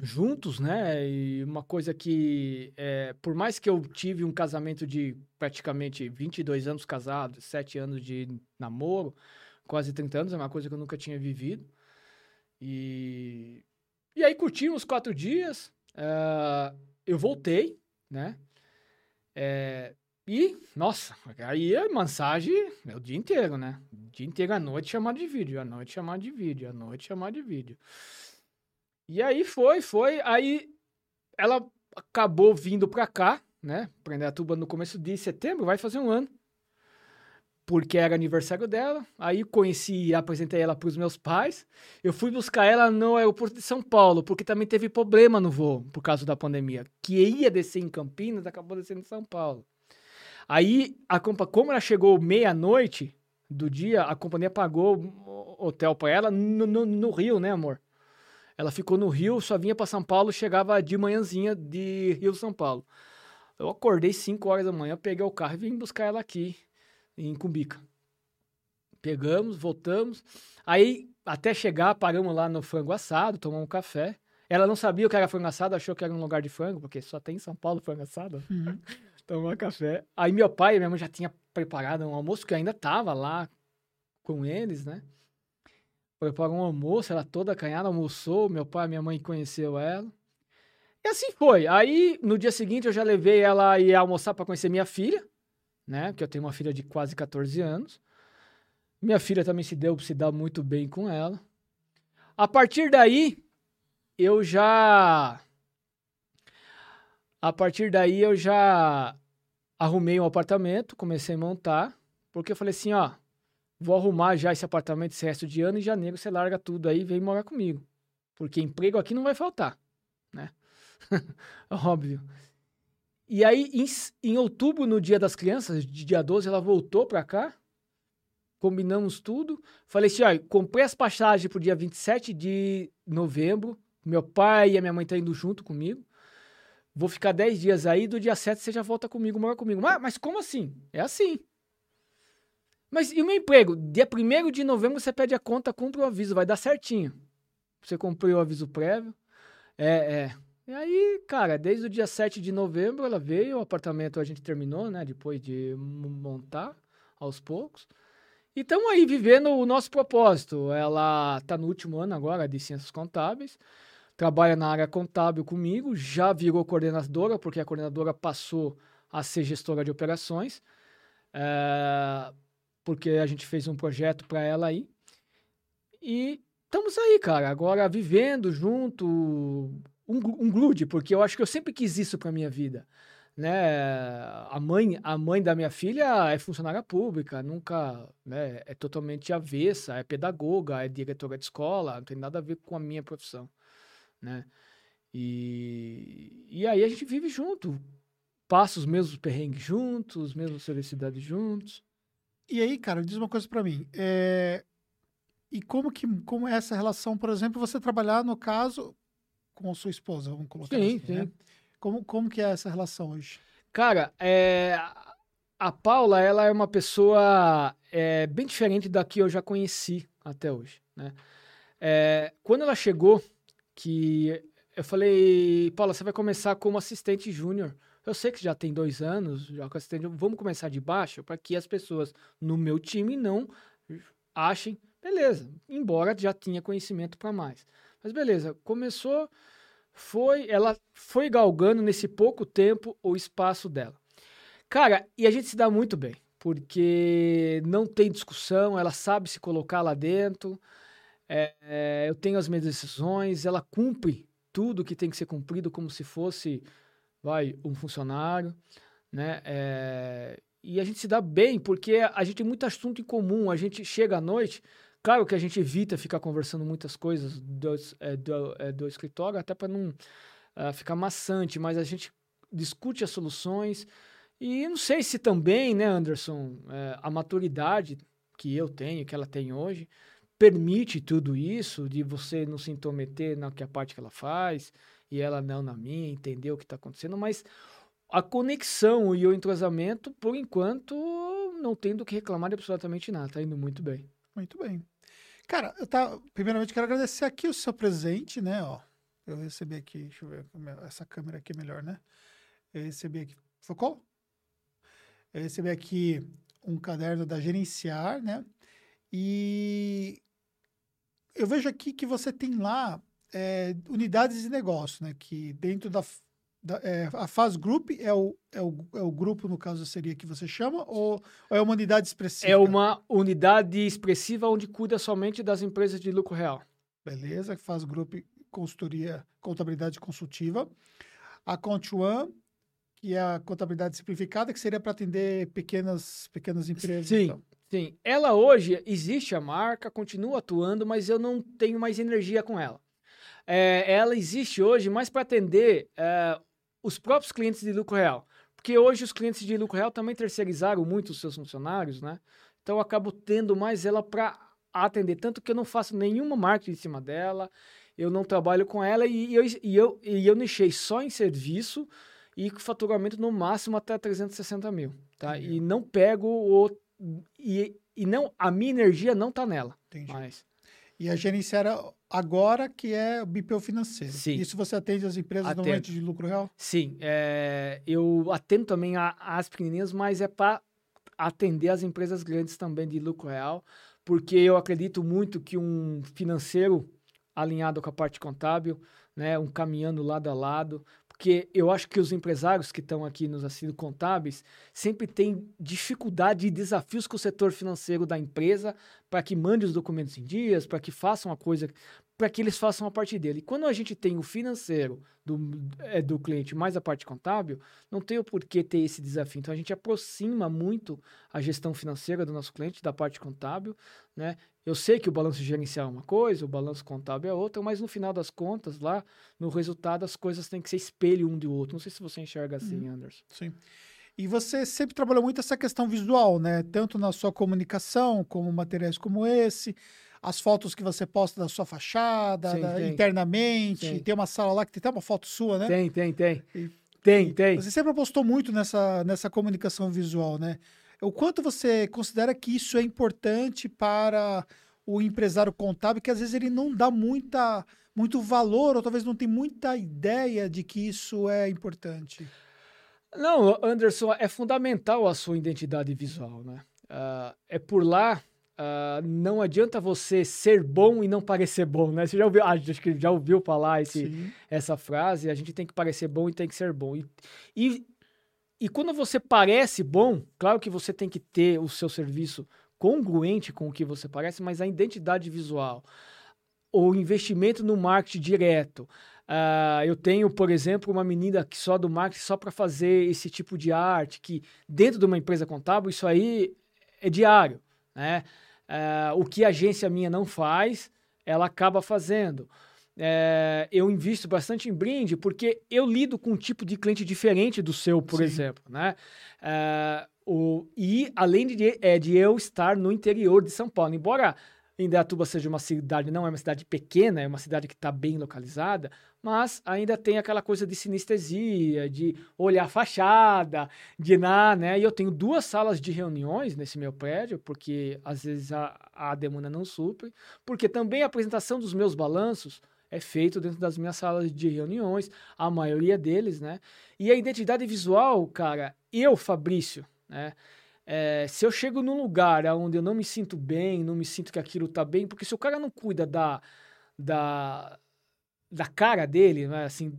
juntos, né? E uma coisa que, é, por mais que eu tive um casamento de praticamente 22 anos casado, 7 anos de namoro, quase 30 anos, é uma coisa que eu nunca tinha vivido. E, e aí curtimos quatro dias, uh, eu voltei, né? É, e, nossa, aí a mensagem é o dia inteiro, né? O dia inteiro, à noite chamar de vídeo, à noite chamar de vídeo, à noite chamar de vídeo. E aí foi, foi. Aí ela acabou vindo pra cá, né? Pra Indaiatuba no começo de setembro, vai fazer um ano. Porque era aniversário dela. Aí conheci e apresentei ela pros meus pais. Eu fui buscar ela no aeroporto de São Paulo, porque também teve problema no voo por causa da pandemia. Que ia descer em Campinas, acabou descendo em São Paulo. Aí, a, como ela chegou meia-noite do dia, a companhia pagou hotel para ela no, no, no, Rio, né, amor? Ela ficou no Rio, só vinha para São Paulo, chegava de manhãzinha de Rio São Paulo. Eu acordei 5 horas da manhã, peguei o carro e vim buscar ela aqui, em Cumbica. Pegamos, voltamos. Aí, até chegar, paramos lá no frango assado, tomamos um café. Ela não sabia o que era frango assado, achou que era um lugar de frango, porque só tem em São Paulo frango assado. Uhum. tomar café. Aí meu pai e minha mãe já tinha preparado um almoço, que eu ainda tava lá com eles, né? Preparou um almoço, ela toda acanhada, almoçou, meu pai e minha mãe conheceu ela. E assim foi. Aí, no dia seguinte, eu já levei ela a almoçar para conhecer minha filha, né? Porque eu tenho uma filha de quase 14 anos. Minha filha também se deu, se dá muito bem com ela. A partir daí, eu já a partir daí eu já arrumei um apartamento, comecei a montar, porque eu falei assim, ó, vou arrumar já esse apartamento esse resto de ano e janeiro você larga tudo aí e vem morar comigo. Porque emprego aqui não vai faltar, né? Óbvio. E aí, em, em, outubro, no dia das crianças, de dia 12, ela voltou pra cá, combinamos tudo. Falei assim, ó, comprei as passagens pro dia 27 de novembro, meu pai e a minha mãe estão indo junto comigo. Vou ficar 10 dias aí, do dia 7 você já volta comigo, mora comigo. Mas, mas como assim? É assim. Mas e o meu emprego? Dia 1 de novembro você pede a conta, cumpre o aviso, vai dar certinho. Você cumpriu o aviso prévio. É, é. E aí, cara, desde o dia 7 de novembro ela veio, o apartamento a gente terminou, né? Depois de montar aos poucos. E estamos aí vivendo o nosso propósito. Ela está no último ano agora de Ciências Contábeis trabalha na área contábil comigo, já virou coordenadora, porque a coordenadora passou a ser gestora de operações, é, porque a gente fez um projeto para ela aí. E estamos aí, cara, agora vivendo junto, um, um grude, porque eu acho que eu sempre quis isso para minha vida. Né? A mãe, a mãe da minha filha é funcionária pública, nunca né, é totalmente avessa, é pedagoga, é diretora de escola, não tem nada a ver com a minha profissão né? E, e aí a gente vive junto, passa os mesmos perrengues juntos, os mesmos felicidades juntos. E aí, cara, diz uma coisa para mim. É... E como que como é essa relação, por exemplo, você trabalhar no caso com a sua esposa, vamos colocar sim, assim, sim. Né? Como, como que é essa relação hoje? Cara, é... a Paula, ela é uma pessoa é, bem diferente da que eu já conheci até hoje, né? É, quando ela chegou, que eu falei, Paula, você vai começar como assistente júnior. Eu sei que já tem dois anos, já com assistente, vamos começar de baixo para que as pessoas no meu time não achem, beleza, embora já tinha conhecimento para mais. Mas beleza, começou, foi, ela foi galgando nesse pouco tempo o espaço dela. Cara, e a gente se dá muito bem, porque não tem discussão, ela sabe se colocar lá dentro, é, é, eu tenho as minhas decisões, ela cumpre tudo que tem que ser cumprido como se fosse, vai, um funcionário, né? É, e a gente se dá bem, porque a gente tem muito assunto em comum, a gente chega à noite, Claro que a gente evita ficar conversando muitas coisas do, é, do, é, do escritório, até para não uh, ficar maçante, mas a gente discute as soluções. E não sei se também, né, Anderson, é, a maturidade que eu tenho, que ela tem hoje, permite tudo isso, de você não se intrometer na que a parte que ela faz, e ela não na minha, entender o que está acontecendo, mas a conexão e o entrosamento, por enquanto, não tem do que reclamar de absolutamente nada, está indo muito bem. Muito bem. Cara, eu tá, primeiramente quero agradecer aqui o seu presente, né? Ó, eu recebi aqui, deixa eu ver, essa câmera aqui é melhor, né? Eu recebi aqui, focou? Eu recebi aqui um caderno da Gerenciar, né? E eu vejo aqui que você tem lá é, unidades de negócio, né? Que dentro da, da é, a Faz Group é o, é, o, é o grupo, no caso, seria que você chama, ou, ou, é uma unidade expressiva? É uma unidade expressiva onde cuida somente das empresas de lucro real. Beleza, Faz Group Consultoria, Contabilidade Consultiva. A Count One, que é a contabilidade simplificada, que seria para atender pequenas, pequenas empresas. Sim, então. sim. Ela hoje, existe a marca, continua atuando, mas eu não tenho mais energia com ela. É, ela existe hoje mais para atender é, os próprios clientes de lucro real. Porque hoje os clientes de lucro real também terceirizaram muito os seus funcionários, né? Então eu acabo tendo mais ela para atender. Tanto que eu não faço nenhuma marketing em cima dela, eu não trabalho com ela e eu, e eu, e eu nichei só em serviço e com faturamento no máximo até 360 mil, tá? Entendi. E não pego o... E, e não, a minha energia não tá nela. Entendi. Mas... E a gerenciária agora que é o BPO financeiro. Sim. Isso você atende as empresas atendo. normalmente de lucro real? Sim. É, eu atendo também as pequenininhas, mas é para atender as empresas grandes também de lucro real, porque eu acredito muito que um financeiro alinhado com a parte contábil, né, um caminhando lado a lado, porque eu acho que os empresários que estão aqui nos assinos contábeis sempre têm dificuldade e desafios com o setor financeiro da empresa para que mande os documentos em dias, para que façam a coisa, para que eles façam a parte dele. E quando a gente tem o financeiro do, é, do cliente mais a parte contábil, não tem o porquê ter esse desafio. Então a gente aproxima muito a gestão financeira do nosso cliente da parte contábil, né? Eu sei que o balanço gerencial é uma coisa, o balanço contábil é outra, mas no final das contas, lá, no resultado, as coisas têm que ser espelho um do outro. Não sei se você enxerga assim, hum, Anderson. Sim. E você sempre trabalhou muito essa questão visual, né? Tanto na sua comunicação, como materiais como esse, as fotos que você posta da sua fachada, Sim, da, internamente. Sim. Tem uma sala lá que tem até uma foto sua, né? Tem, tem, tem. E, tem, e tem. Você sempre apostou muito nessa, nessa comunicação visual, né? O quanto você considera que isso é importante para o empresário contábil, que às vezes ele não dá muita, muito valor, ou talvez não tem muita ideia de que isso é importante? Não, Anderson, é fundamental a sua identidade visual, né? Uh, é por lá, uh, não adianta você ser bom e não parecer bom, né? Você já ouviu, ah, acho que já ouviu falar esse, essa frase, a gente tem que parecer bom e tem que ser bom. E, e e quando você parece bom, claro que você tem que ter o seu serviço congruente com o que você parece, mas a identidade visual, o investimento no marketing direto. Uh, eu tenho, por exemplo, uma menina que só do marketing só para fazer esse tipo de arte, que dentro de uma empresa contábil, isso aí é diário. Né? Uh, o que a agência minha não faz, ela acaba fazendo é, eu invisto bastante em brinde porque eu lido com um tipo de cliente diferente do seu, por Sim. exemplo, né? É, o, e além de, é, de eu estar no interior de São Paulo, embora Indaiatuba seja uma cidade, não é uma cidade pequena, é uma cidade que está bem localizada, mas ainda tem aquela coisa de sinestesia, de olhar a fachada, de na, né? E eu tenho duas salas de reuniões nesse meu prédio, porque às vezes a, a demanda não supre, porque também a apresentação dos meus balanços é feito dentro das minhas salas de reuniões, a maioria deles, né? E a identidade visual, cara, eu, Fabrício, né? É, se eu chego num lugar onde eu não me sinto bem, não me sinto que aquilo tá bem, porque se o cara não cuida da, da, da cara dele, né, assim,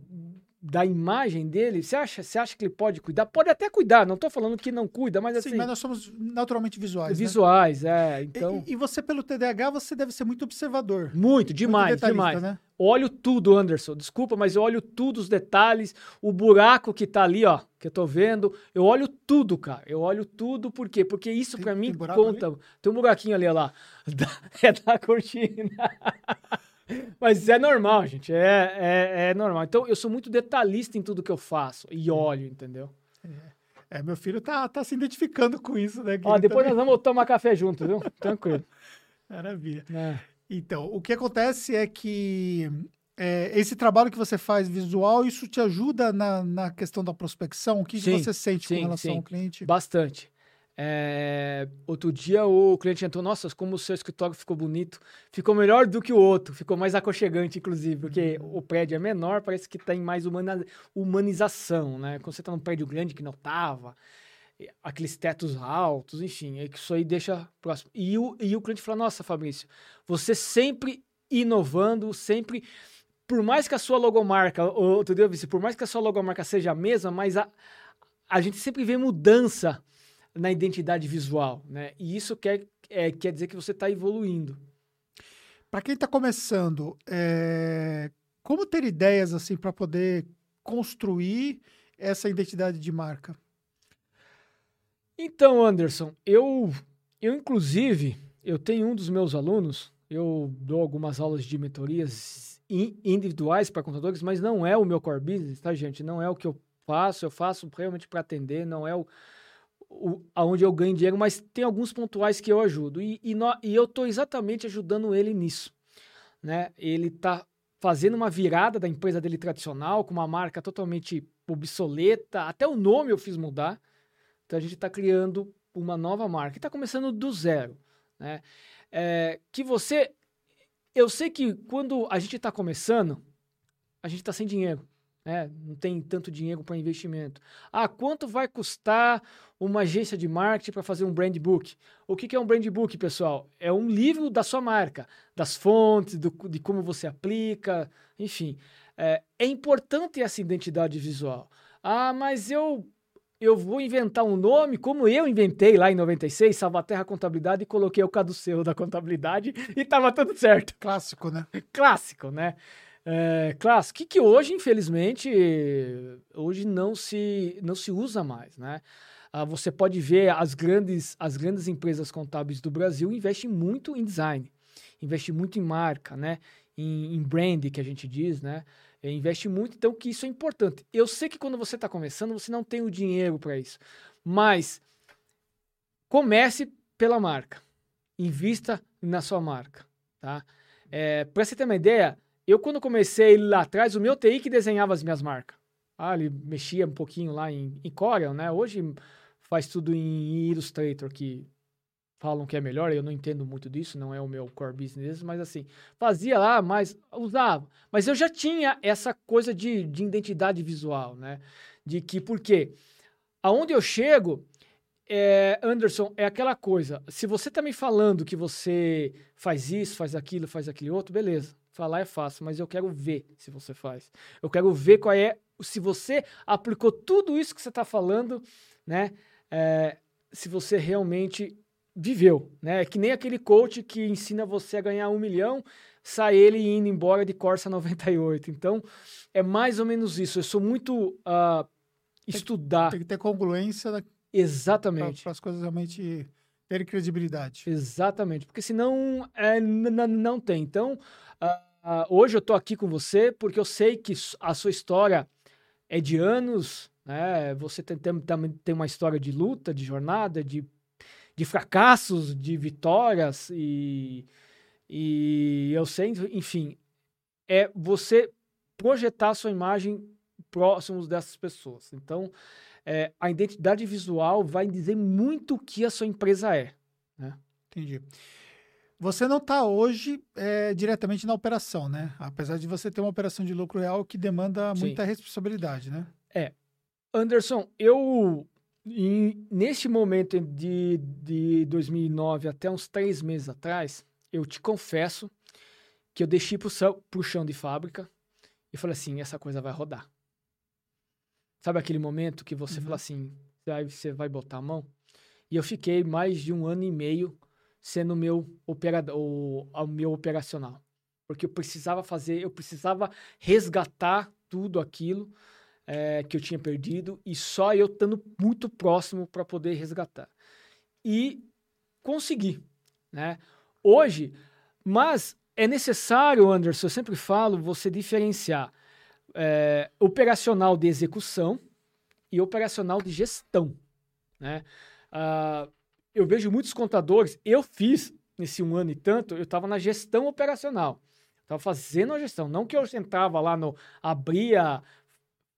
da imagem dele, você acha, você acha que ele pode cuidar? Pode até cuidar, não estou falando que não cuida, mas assim... Sim, mas nós somos naturalmente visuais, né? Visuais, né? é, então... E, e, você, pelo TDAH, você deve ser muito observador. Muito, demais, muito demais. Né? Olho tudo, Anderson, desculpa, mas eu olho tudo, os detalhes, o buraco que tá ali, ó, que eu tô vendo, eu olho tudo, cara, eu olho tudo, por quê? Porque isso para mim conta... Ali? Tem um buraquinho ali, ó lá, é da cortina... Mas é normal, gente. É, é, é, normal. Então, eu sou muito detalhista em tudo que eu faço. E olho, entendeu? É, é meu filho tá, tá se identificando com isso, né? Ó, depois também... nós vamos tomar café junto, viu? Tranquilo. Maravilha. É. Então, o que acontece é que é, esse trabalho que você faz visual, isso te ajuda na, na questão da prospecção? O que, sim, que você sente sim, com relação sim. ao cliente? Bastante. É, outro dia o cliente entrou, nossa, como o seu escritório ficou bonito, ficou melhor do que o outro, ficou mais aconchegante, inclusive, porque uhum. o prédio é menor, parece que tem mais humana, humanização, né? Quando você está num prédio grande que não tava, aqueles tetos altos, enfim, é que isso aí deixa próximo. E o, e o cliente fala, nossa, Fabrício, você sempre inovando, sempre por mais que a sua logomarca, outro dia eu disse, por mais que a sua logomarca seja a mesma, mas a, a gente sempre vê mudança na identidade visual, né? E isso quer, é, quer dizer que você está evoluindo. Para quem está começando, é... como ter ideias assim para poder construir essa identidade de marca? Então, Anderson, eu, eu inclusive, eu tenho um dos meus alunos, eu dou algumas aulas de mentorias individuais para contadores, mas não é o meu core business, tá, gente? Não é o que eu faço, eu faço realmente para atender, não é o, aonde eu ganho dinheiro, mas tem alguns pontuais que eu ajudo. E, e, no, e eu estou exatamente ajudando ele nisso. Né? Ele está fazendo uma virada da empresa dele tradicional, com uma marca totalmente obsoleta, até o nome eu fiz mudar. Então a gente está criando uma nova marca. Está começando do zero. Né? É, que você. Eu sei que quando a gente está começando, a gente está sem dinheiro. Né? Não tem tanto dinheiro para investimento. Ah, quanto vai custar uma agência de marketing para fazer um brand book? O que, que, é um brand book, pessoal? É um livro da sua marca, das fontes, do, de como você aplica, enfim. É, é importante essa identidade visual. Ah, mas eu eu vou inventar um nome, como eu inventei lá em 96, Salvaterra Contabilidade, e coloquei o caduceu da contabilidade e tava tudo certo. Clássico, né? Clássico, né? É, clássico, que, que hoje, infelizmente, hoje não se, não se usa mais, né? Ah, você pode ver as grandes, as grandes empresas contábeis do Brasil investem muito em design, investem muito em marca, né? Em, em brand, que a gente diz, né? É, investe muito, então que isso é importante. Eu sei que quando você está começando, você não tem o dinheiro para isso, mas comece pela marca, invista na sua marca, tá? É, para você ter uma ideia, eu, quando comecei lá atrás, o meu TI que desenhava as minhas marcas. Ah, ele mexia um pouquinho lá em, em Corel, né? Hoje faz tudo em Illustrator, que falam que é melhor, eu não entendo muito disso, não é o meu core business, mas assim, fazia lá, mas usava. Mas eu já tinha essa coisa de, de identidade visual, né? De que, por quê? Aonde eu chego, é, Anderson, é aquela coisa, se você tá me falando que você faz isso, faz aquilo, faz aquele outro, beleza. Falar é fácil, mas eu quero ver se você faz. Eu quero ver qual é, se você aplicou tudo isso que você está falando, né? É, se você realmente viveu, né? É que nem aquele coach que ensina você a ganhar um milhão, sai ele indo embora de Corsa 98. Então, é mais ou menos isso. Eu sou muito uh, estudar. Tem que ter congruência. Da... Exatamente. Para as coisas realmente terem credibilidade. Exatamente, porque senão é, não tem. Então, Uh, hoje eu estou aqui com você porque eu sei que a sua história é de anos, né? Você tem, tem, tem uma história de luta, de jornada, de, de fracassos, de vitórias e, e eu sei, enfim, é você projetar a sua imagem próximos dessas pessoas. Então, é, a identidade visual vai dizer muito o que a sua empresa é. Né? Entendi. Você não está hoje é, diretamente na operação, né? Apesar de você ter uma operação de lucro real que demanda Sim. muita responsabilidade, né? É. Anderson, eu em, neste momento de, de 2009 até uns três meses atrás, eu te confesso que eu deixei céu, pro chão de fábrica e falei assim, essa coisa vai rodar. Sabe aquele momento que você uhum. fala assim, aí você vai botar a mão? E eu fiquei mais de um ano e meio sendo meu operador, o, o meu operacional. Porque eu precisava fazer, eu precisava resgatar tudo aquilo é, que eu tinha perdido e só eu estando muito próximo para poder resgatar. E consegui, né? Hoje, mas é necessário, Anderson, eu sempre falo, você diferenciar é, operacional de execução e operacional de gestão, né? Uh, eu vejo muitos contadores, eu fiz nesse um ano e tanto, eu estava na gestão operacional. Estava fazendo a gestão. Não que eu sentava lá no. abria,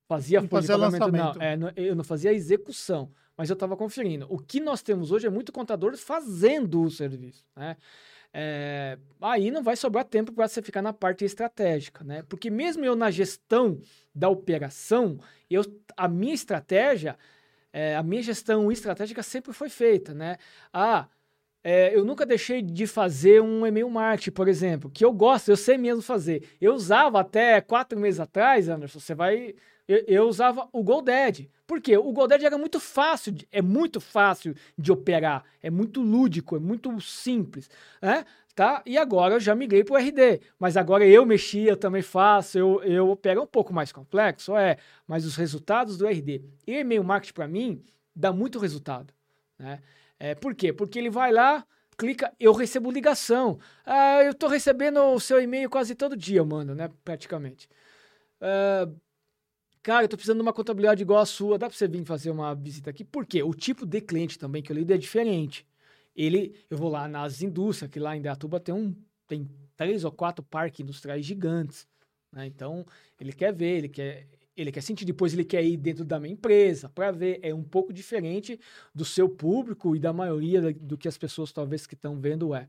fazia não fazia lançamento. Não, é, eu não fazia a execução, mas eu estava conferindo. O que nós temos hoje é muito contadores fazendo o serviço. Né? É, aí não vai sobrar tempo para você ficar na parte estratégica, né? Porque mesmo eu na gestão da operação, eu, a minha estratégia é, a minha gestão estratégica sempre foi feita, né? Ah, é, eu nunca deixei de fazer um e-mail marketing, por exemplo, que eu gosto, eu sei mesmo fazer. Eu usava até quatro meses atrás, Anderson, você vai. Eu, eu usava o GoDaddy. Por quê? O GoDaddy era muito fácil, de, é muito fácil de operar, é muito lúdico, é muito simples. Né? Tá? E agora eu já migrei para o RD, mas agora eu mexi, eu também faço, eu, eu opero um pouco mais complexo, é, mas os resultados do RD e e-mail marketing para mim dá muito resultado, né? É, por quê? Porque ele vai lá, clica, eu recebo ligação. Ah, eu estou recebendo o seu e-mail quase todo dia, mano, né? Praticamente. Ah, cara, eu tô precisando de uma contabilidade igual a sua, dá para você vir fazer uma visita aqui? Por quê? O tipo de cliente também que eu lido é diferente ele, eu vou lá nas indústrias, que lá em Deatuba tem um, tem três ou quatro parques industriais gigantes, né? Então, ele quer ver, ele quer, ele quer sentir, depois ele quer ir dentro da minha empresa para ver, é um pouco diferente do seu público e da maioria do que as pessoas talvez que estão vendo é.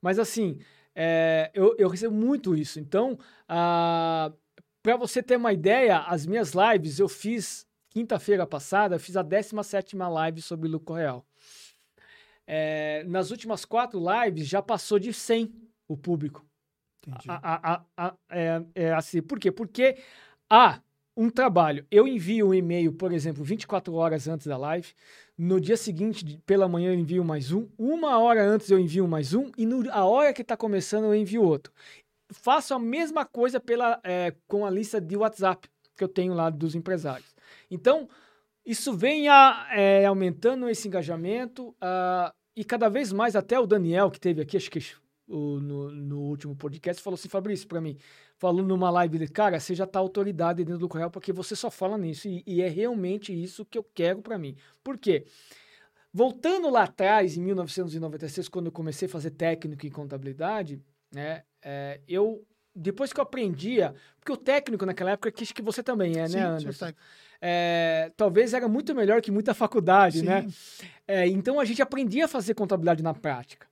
Mas assim, é, eu, eu recebo muito isso, então, para você ter uma ideia, as minhas lives eu fiz quinta-feira passada, eu fiz a 17 live sobre lucro real. É, nas últimas quatro lives já passou de 100 o público. Entendi. A, a, a, é, é, assim, por quê? Porque há um trabalho. Eu envio um e-mail, por exemplo, 24 horas antes da live. No dia seguinte, pela manhã, eu envio mais um. Uma hora antes eu envio mais um. E no, a hora que está começando, eu envio outro. Faço a mesma coisa pela, é, com a lista de WhatsApp que eu tenho lá dos empresários. Então, isso vem a, é, aumentando esse engajamento uh, e cada vez mais, até o Daniel, que teve aqui, acho que o, no, no, último podcast, falou assim, Fabrício, para mim, falou numa live dele, cara, você já tá autoridade dentro do Correio porque você só fala nisso e, e é realmente isso que eu quero para mim. Por quê? Voltando lá atrás, em 1996, quando eu comecei a fazer técnico em contabilidade, né, é, eu depois que eu aprendia, porque o técnico naquela época, que acho que você também é, né, Sim, né, Anderson? É, talvez era muito melhor que muita faculdade, né? Sim. né? É, então a gente aprendia a fazer contabilidade na prática.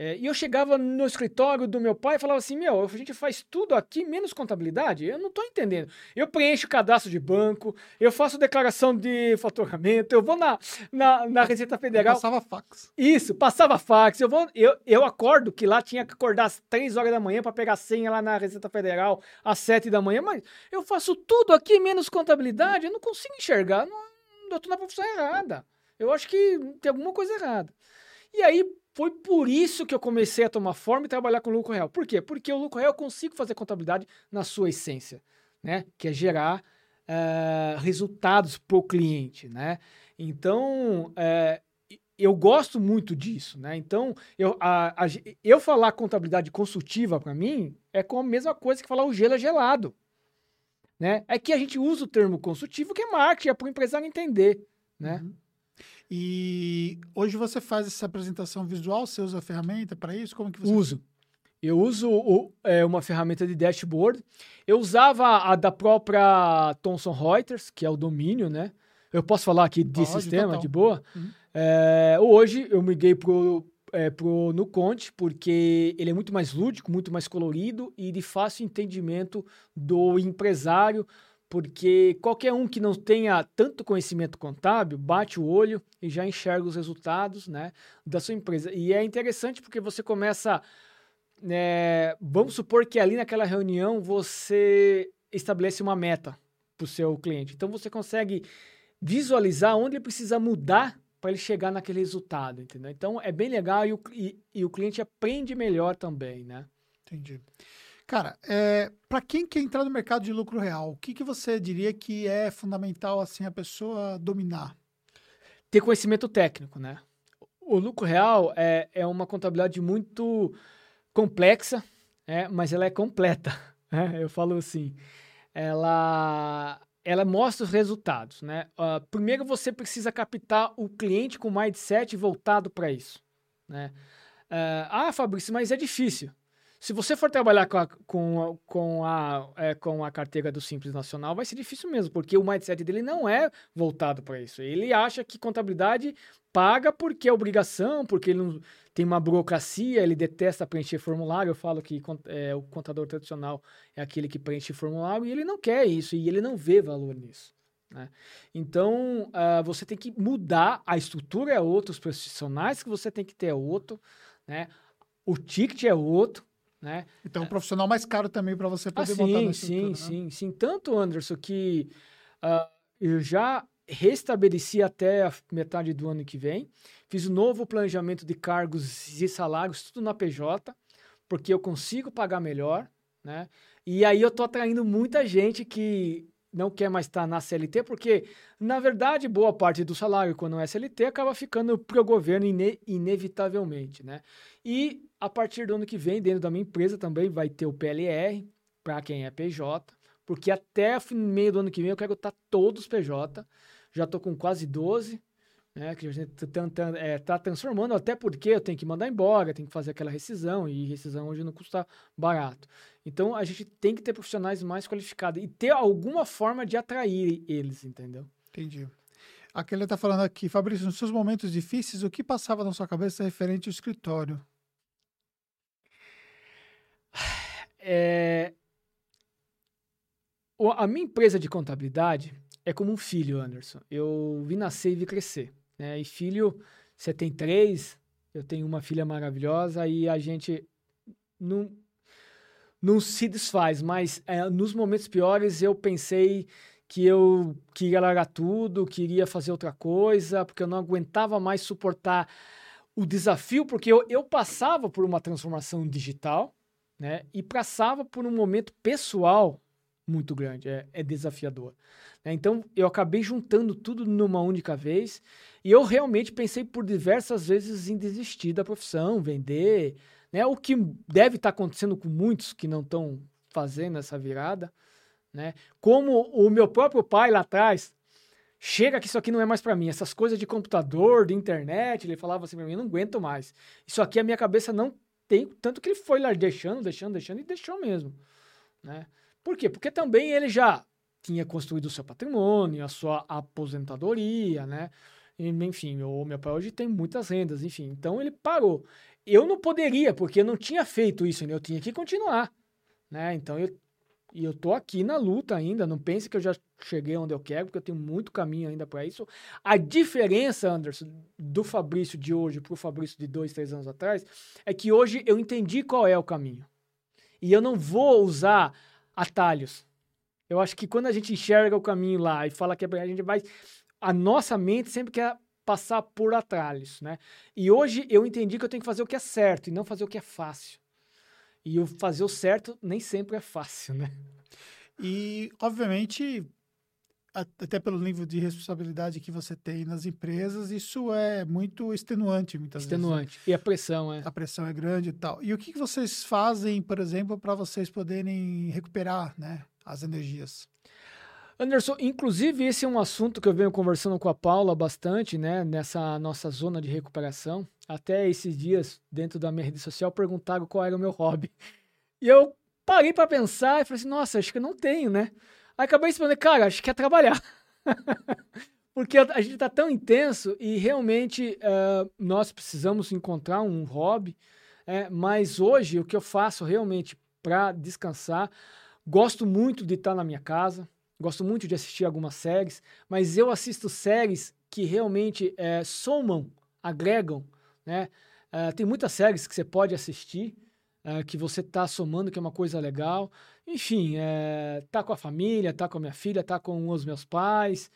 É, e eu chegava no escritório do meu pai e falava assim: Meu, a gente faz tudo aqui menos contabilidade? Eu não estou entendendo. Eu preencho cadastro de banco, eu faço declaração de faturamento, eu vou na, na, na Receita Federal. Eu passava fax. Isso, passava fax. Eu, vou, eu, eu acordo que lá tinha que acordar às 3 horas da manhã para pegar senha lá na Receita Federal às 7 da manhã, mas eu faço tudo aqui menos contabilidade, eu não consigo enxergar. Não, eu estou na profissão errada. Eu acho que tem alguma coisa errada. E aí, foi por isso que eu comecei a tomar forma e trabalhar com o lucro real. Por quê? Porque o lucro real eu consigo fazer contabilidade na sua essência, né? Que é gerar uh, resultados para o cliente, né? Então, uh, eu gosto muito disso, né? Então, eu, a, a, eu falar contabilidade consultiva para mim é como a mesma coisa que falar o gelo é gelado, né? É que a gente usa o termo consultivo que é marketing, é para o empresário entender, né? Uhum. E hoje você faz essa apresentação visual, você usa a ferramenta para isso? Como que você uso? Eu uso o, é, uma ferramenta de dashboard. Eu usava a da própria Thomson Reuters, que é o domínio, né? Eu posso falar aqui de Pode, sistema, total. de boa. Uhum. É, hoje eu migrei pro, é, pro, no Conte, porque ele é muito mais lúdico, muito mais colorido e de fácil entendimento do empresário, porque qualquer um que não tenha tanto conhecimento contábil bate o olho e já enxerga os resultados né, da sua empresa. E é interessante porque você começa. É, vamos supor que ali naquela reunião você estabelece uma meta para o seu cliente. Então você consegue visualizar onde ele precisa mudar para ele chegar naquele resultado, entendeu? Então é bem legal e o, e, e o cliente aprende melhor também, né? Entendi. Cara, é, para quem quer entrar no mercado de lucro real, o que, que você diria que é fundamental assim a pessoa dominar? Ter conhecimento técnico, né? O lucro real é, é uma contabilidade muito complexa, é, mas ela é completa. Né? Eu falo assim, ela ela mostra os resultados, né? Uh, primeiro você precisa captar o cliente com mindset voltado para isso, né? Uh, ah, Fabrício, mas é difícil. Se você for trabalhar com a, com, com, a, é, com a carteira do Simples Nacional, vai ser difícil mesmo, porque o mindset dele não é voltado para isso. Ele acha que contabilidade paga porque é obrigação, porque ele não, tem uma burocracia, ele detesta preencher formulário. Eu falo que é, o contador tradicional é aquele que preenche formulário e ele não quer isso e ele não vê valor nisso. Né? Então, uh, você tem que mudar, a estrutura é outra, os profissionais que você tem que ter é outro, né? o ticket é outro. Né? Então, um profissional mais caro também para você poder ah, sim, montar na estrutura. Sim, né? sim, sim. Tanto, Anderson, que uh, eu já restabeleci até a metade do ano que vem. Fiz um novo planejamento de cargos e salários, tudo na PJ, porque eu consigo pagar melhor, né? E aí eu tô atraindo muita gente que não quer mais estar na CLT, porque, na verdade, boa parte do salário, quando é CLT, acaba ficando para o governo ine inevitavelmente, né? E a partir do ano que vem, dentro da minha empresa também vai ter o PLR, para quem é PJ, porque até o meio do ano que vem eu quero estar todos PJ, já estou com quase 12, né, que a gente está é, tá transformando, até porque eu tenho que mandar embora, tenho que fazer aquela rescisão, e rescisão hoje não custa barato. Então, a gente tem que ter profissionais mais qualificados e ter alguma forma de atrair eles, entendeu? Entendi. Aquele está falando aqui, Fabrício, nos seus momentos difíceis, o que passava na sua cabeça referente ao escritório? É... A minha empresa de contabilidade, é como um filho, Anderson. Eu vi nascer e vi crescer. Né? E filho, você tem três, eu tenho uma filha maravilhosa e a gente não, não se desfaz. Mas é, nos momentos piores eu pensei que eu queria largar tudo, queria fazer outra coisa, porque eu não aguentava mais suportar o desafio, porque eu, eu passava por uma transformação digital, né? E passava por um momento pessoal muito grande, é, é desafiador. Né? Então, eu acabei juntando tudo numa única vez e eu realmente pensei por diversas vezes em desistir da profissão, vender, né? O que deve estar tá acontecendo com muitos que não estão fazendo essa virada, né? Como o meu próprio pai lá atrás, chega que isso aqui não é mais para mim, essas coisas de computador, de internet, ele falava assim para mim, não aguento mais. Isso aqui a minha cabeça não tem, tanto que ele foi lá deixando, deixando, deixando e deixou mesmo, né? Por quê? Porque também ele já tinha construído o seu patrimônio, a sua aposentadoria, né? Enfim, o meu pai hoje tem muitas rendas, enfim. Então ele parou. Eu não poderia, porque eu não tinha feito isso ainda, eu tinha que continuar, né? Então eu eu tô aqui na luta ainda, não pense que eu já cheguei onde eu quero, porque eu tenho muito caminho ainda para isso. A diferença, Anderson, do Fabrício de hoje para o Fabrício de dois, três anos atrás, é que hoje eu entendi qual é o caminho. E eu não vou usar atalhos. Eu acho que quando a gente enxerga o caminho lá e fala que a gente vai. A nossa mente sempre quer passar por atalhos, né? E hoje eu entendi que eu tenho que fazer o que é certo e não fazer o que é fácil. E o fazer o certo nem sempre é fácil, né? E, obviamente, até pelo nível de responsabilidade que você tem nas empresas, isso é muito extenuante muitas extenuante. vezes. Extenuante. E a pressão é? A pressão é grande e tal. E o que, que vocês fazem, por exemplo, para vocês poderem recuperar né, as energias? Anderson, inclusive esse é um assunto que eu venho conversando com a Paula bastante, né, nessa nossa zona de recuperação. Até esses dias, dentro da minha rede social, perguntaram qual era o meu hobby. E eu parei para pensar e falei assim, nossa, acho que eu não tenho, né? Aí acabei respondendo, cara, acho que é trabalhar. porque a gente está tão intenso e realmente uh, nós precisamos encontrar um hobby. É, mas hoje o que eu faço realmente para descansar, gosto muito de estar tá na minha casa, gosto muito de assistir algumas séries, mas eu assisto séries que realmente é, somam, agregam, né? Uh, tem muitas séries que você pode assistir, uh, que você está somando, que é uma coisa legal. Enfim, é, tá com a família, tá com a minha filha, tá com os meus pais.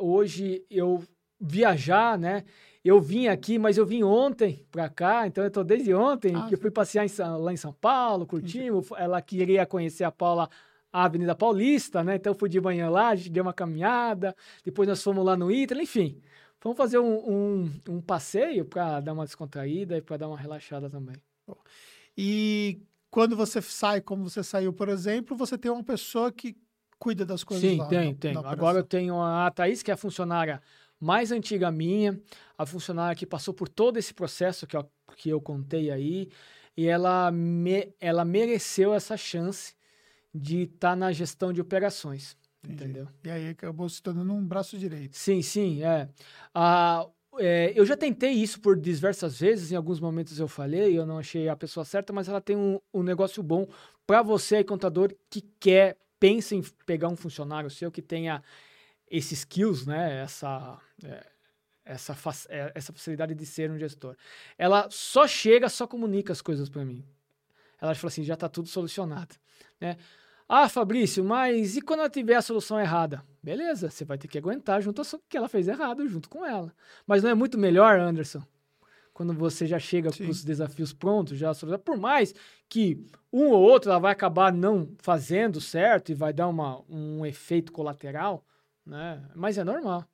Hoje eu viajar, né? Eu vim aqui, mas eu vim ontem para cá, então eu tô desde ontem, ah, que eu fui passear em, lá em São Paulo, curtimos. Ela queria conhecer a Paula, a Avenida Paulista, né? Então eu fui de manhã lá, a gente deu uma caminhada, depois nós fomos lá no Ítalo, enfim. Vamos fazer um, um, um passeio para dar uma descontraída e para dar uma relaxada também. E quando você sai, como você saiu, por exemplo, você tem uma pessoa que cuida das coisas Sim, lá. tem, na, tem. Na Agora eu tenho a Thaís, que é a funcionária mais antiga minha, a funcionária que passou por todo esse processo que eu, que eu contei aí, e ela, me, ela mereceu essa chance de estar tá na gestão de operações. Entendi. Entendeu? E aí acabou se tornando um braço direito. Sim, sim, é. Ah, é, eu já tentei isso por diversas vezes, em alguns momentos eu falei, eu não achei a pessoa certa, mas ela tem um, um negócio bom para você, contador, que quer, pensa em pegar um funcionário seu que tenha esses skills, né? Essa, é, essa, é, essa facilidade de ser um gestor. Ela só chega, só comunica as coisas para mim. Ela fala assim, já está tudo solucionado, né? Ah, Fabrício, mas e quando ela tiver a solução errada? Beleza, você vai ter que aguentar junto ao que ela fez errado junto com ela. Mas não é muito melhor, Anderson? Quando você já chega com os desafios prontos, já por mais que um ou outro ela vai acabar não fazendo certo e vai dar uma, um efeito colateral, né? Mas é normal.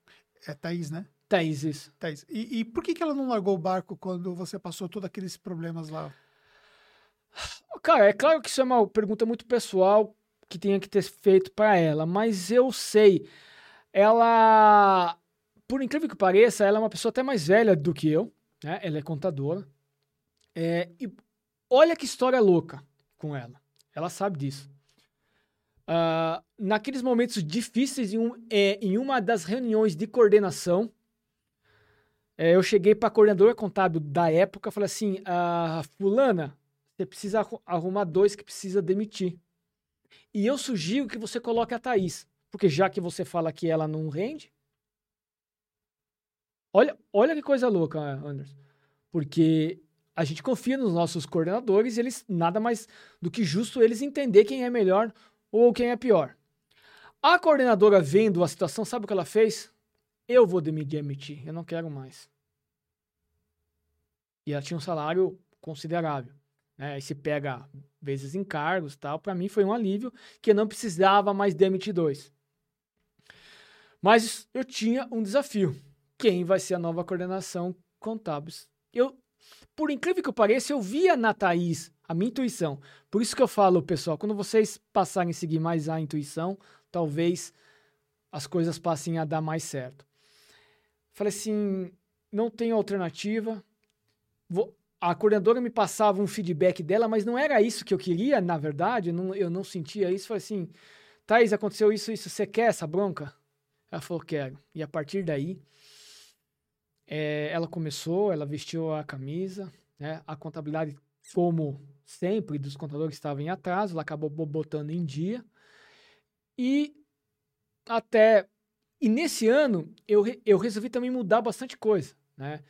É Thaís, né? Thaís, isso. Thaís. E, e por que, que ela não largou o barco quando você passou todos aqueles problemas lá? Cara, é claro que isso é uma pergunta muito pessoal que tenha que ter feito para ela, mas eu sei, ela, por incrível que pareça, ela é uma pessoa até mais velha do que eu, né? Ela é contadora. É, e olha que história louca com ela. Ela sabe disso. Uh, naqueles momentos difíceis, em, um, é, em, uma das reuniões de coordenação, é, eu cheguei para a coordenadora contábil da época e falei assim: uh, Fulana, você precisa arrumar dois que precisa demitir. E eu sugiro que você coloque a Thaís, porque já que você fala que ela não rende. Olha, olha que coisa louca, Anderson. Porque a gente confia nos nossos coordenadores, eles nada mais do que justo eles entender quem é melhor ou quem é pior. A coordenadora vendo a situação, sabe o que ela fez? Eu vou demitir, eu não quero mais. E ela tinha um salário considerável. Né? Aí se pega vezes encargos tal. Para mim foi um alívio que eu não precisava mais demitir dois. Mas eu tinha um desafio. Quem vai ser a nova coordenação contábil? Eu, por incrível que pareça, eu via na Thaís a minha intuição. Por isso que eu falo, pessoal, quando vocês passarem a seguir mais a intuição, talvez as coisas passem a dar mais certo. Falei assim, não tenho alternativa. Vou, a coordenadora me passava um feedback dela, mas não era isso que eu queria, na verdade, eu não, eu não sentia isso. Falei assim, Thaís, aconteceu isso, isso, você quer essa bronca? Ela falou, quero. E a partir daí, é, ela começou, ela vestiu a camisa, né? A contabilidade, como sempre, dos contadores estava em atraso, ela acabou botando em dia. E até... E nesse ano, eu, eu resolvi também mudar bastante coisa, né?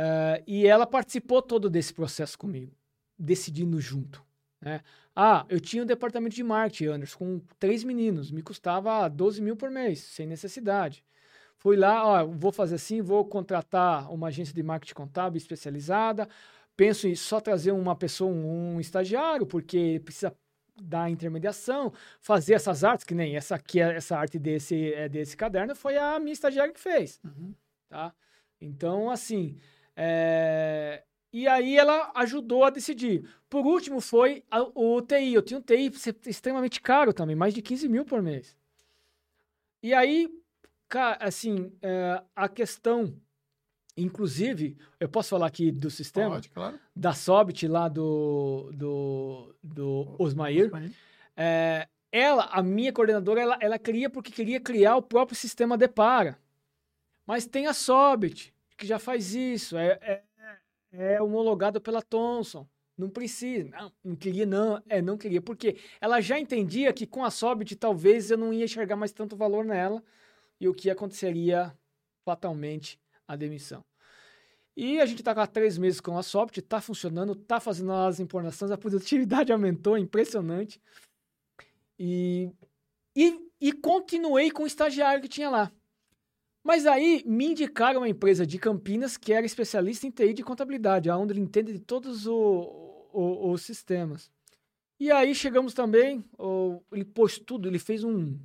Uh, e ela participou todo desse processo comigo, decidindo junto. Né? Ah, eu tinha um departamento de marketing, Anderson, com três meninos, me custava 12 mil por mês, sem necessidade. Fui lá, ó, vou fazer assim, vou contratar uma agência de marketing contábil especializada, penso em só trazer uma pessoa, um, um estagiário, porque precisa dar intermediação, fazer essas artes, que nem essa aqui, essa arte desse, é, desse caderno, foi a minha estagiária que fez. Uhum. Tá? Então, assim, é... E aí ela ajudou a decidir. Por último foi a, o TI. Eu tinha um TI extremamente caro também, mais de 15 mil por mês. E aí, assim, é, a questão, inclusive, eu posso falar aqui do sistema? Pode, claro. Da Sobit lá do, do, do Osmair. Osmair. É, ela, a minha coordenadora, ela, ela queria porque queria criar o próprio sistema de para. Mas tem a Sobit, que já faz isso, é, é, é homologado pela Thomson. Não precisa. Não, não queria, não. É, não queria. Porque ela já entendia que com a Sobit talvez eu não ia enxergar mais tanto valor nela e o que aconteceria fatalmente a demissão. E a gente está há três meses com a Sobit, está funcionando, está fazendo as importações, a produtividade aumentou, impressionante. E, e, e continuei com o estagiário que tinha lá. Mas aí me indicaram uma empresa de Campinas que era especialista em TI de contabilidade, onde ele entende de todos o, o, os sistemas. E aí chegamos também, o, ele pôs tudo, ele fez um,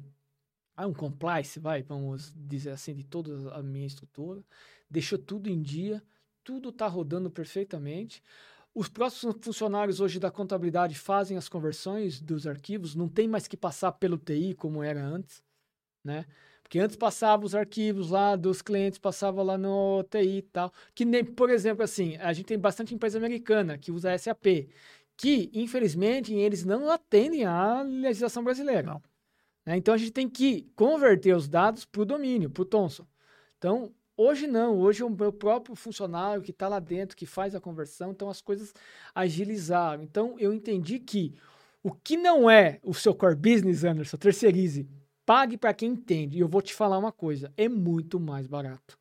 ah, um compliance, vai, vamos dizer assim, de toda a minha estrutura, deixou tudo em dia, tudo está rodando perfeitamente. Os próximos funcionários hoje da contabilidade fazem as conversões dos arquivos, não tem mais que passar pelo TI como era antes, né? Porque antes passava os arquivos lá dos clientes, passava lá no TI e tal. Que nem, por exemplo, assim, a gente tem bastante empresa americana que usa SAP, que, infelizmente, eles não atendem à legislação brasileira. Né? Então, a gente tem que converter os dados para o domínio, para o Thomson. Então, Hoje não, hoje é o meu próprio funcionário que está lá dentro, que faz a conversão, então as coisas agilizaram. Então eu entendi que o que não é o seu core business, Anderson, terceirize, pague para quem entende. E eu vou te falar uma coisa, é muito mais barato.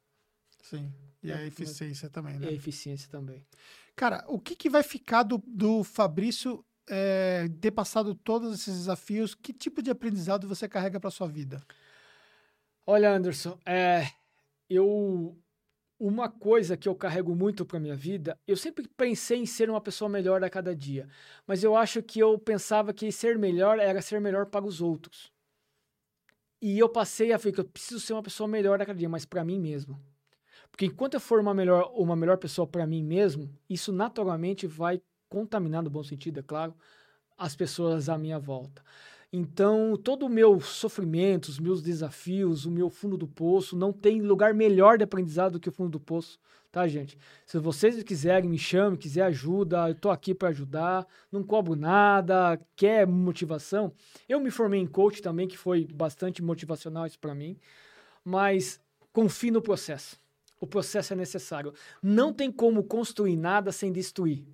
Sim, e é, a eficiência também, né? E a eficiência também. Cara, o que, que vai ficar do, do Fabrício é, ter passado todos esses desafios? Que tipo de aprendizado você carrega para sua vida? Olha, Anderson, é, eu uma coisa que eu carrego muito para minha vida, eu sempre pensei em ser uma pessoa melhor a cada dia, mas eu acho que eu pensava que ser melhor era ser melhor para os outros. E eu passei a ver que eu preciso ser uma pessoa melhor a cada dia, mas para mim mesmo. Porque enquanto eu for uma melhor, uma melhor pessoa para mim mesmo, isso naturalmente vai contaminar, no bom sentido, é claro, as pessoas à minha volta. Então, todo o meu sofrimento, os meus desafios, o meu fundo do poço, não tem lugar melhor de aprendizado do que o fundo do poço, tá, gente? Se vocês quiserem, me chamem, quiser ajuda, eu tô aqui para ajudar, não cobro nada, quer motivação. Eu me formei em coach também, que foi bastante motivacional isso para mim, mas confie no processo. O processo é necessário. Não tem como construir nada sem destruir.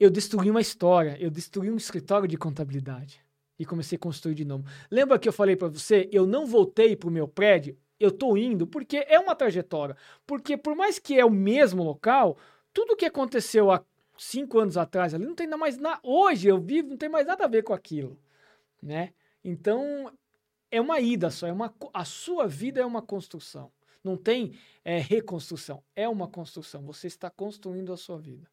Eu destruí uma história, eu destruí um escritório de contabilidade e comecei a construir de novo. Lembra que eu falei para você, eu não voltei para o meu prédio, eu estou indo porque é uma trajetória. Porque por mais que é o mesmo local, tudo que aconteceu há cinco anos atrás ali não tem mais nada. Hoje eu vivo, não tem mais nada a ver com aquilo, né? Então é uma ida só, é uma a sua vida é uma construção. Não tem é, reconstrução, é uma construção. Você está construindo a sua vida.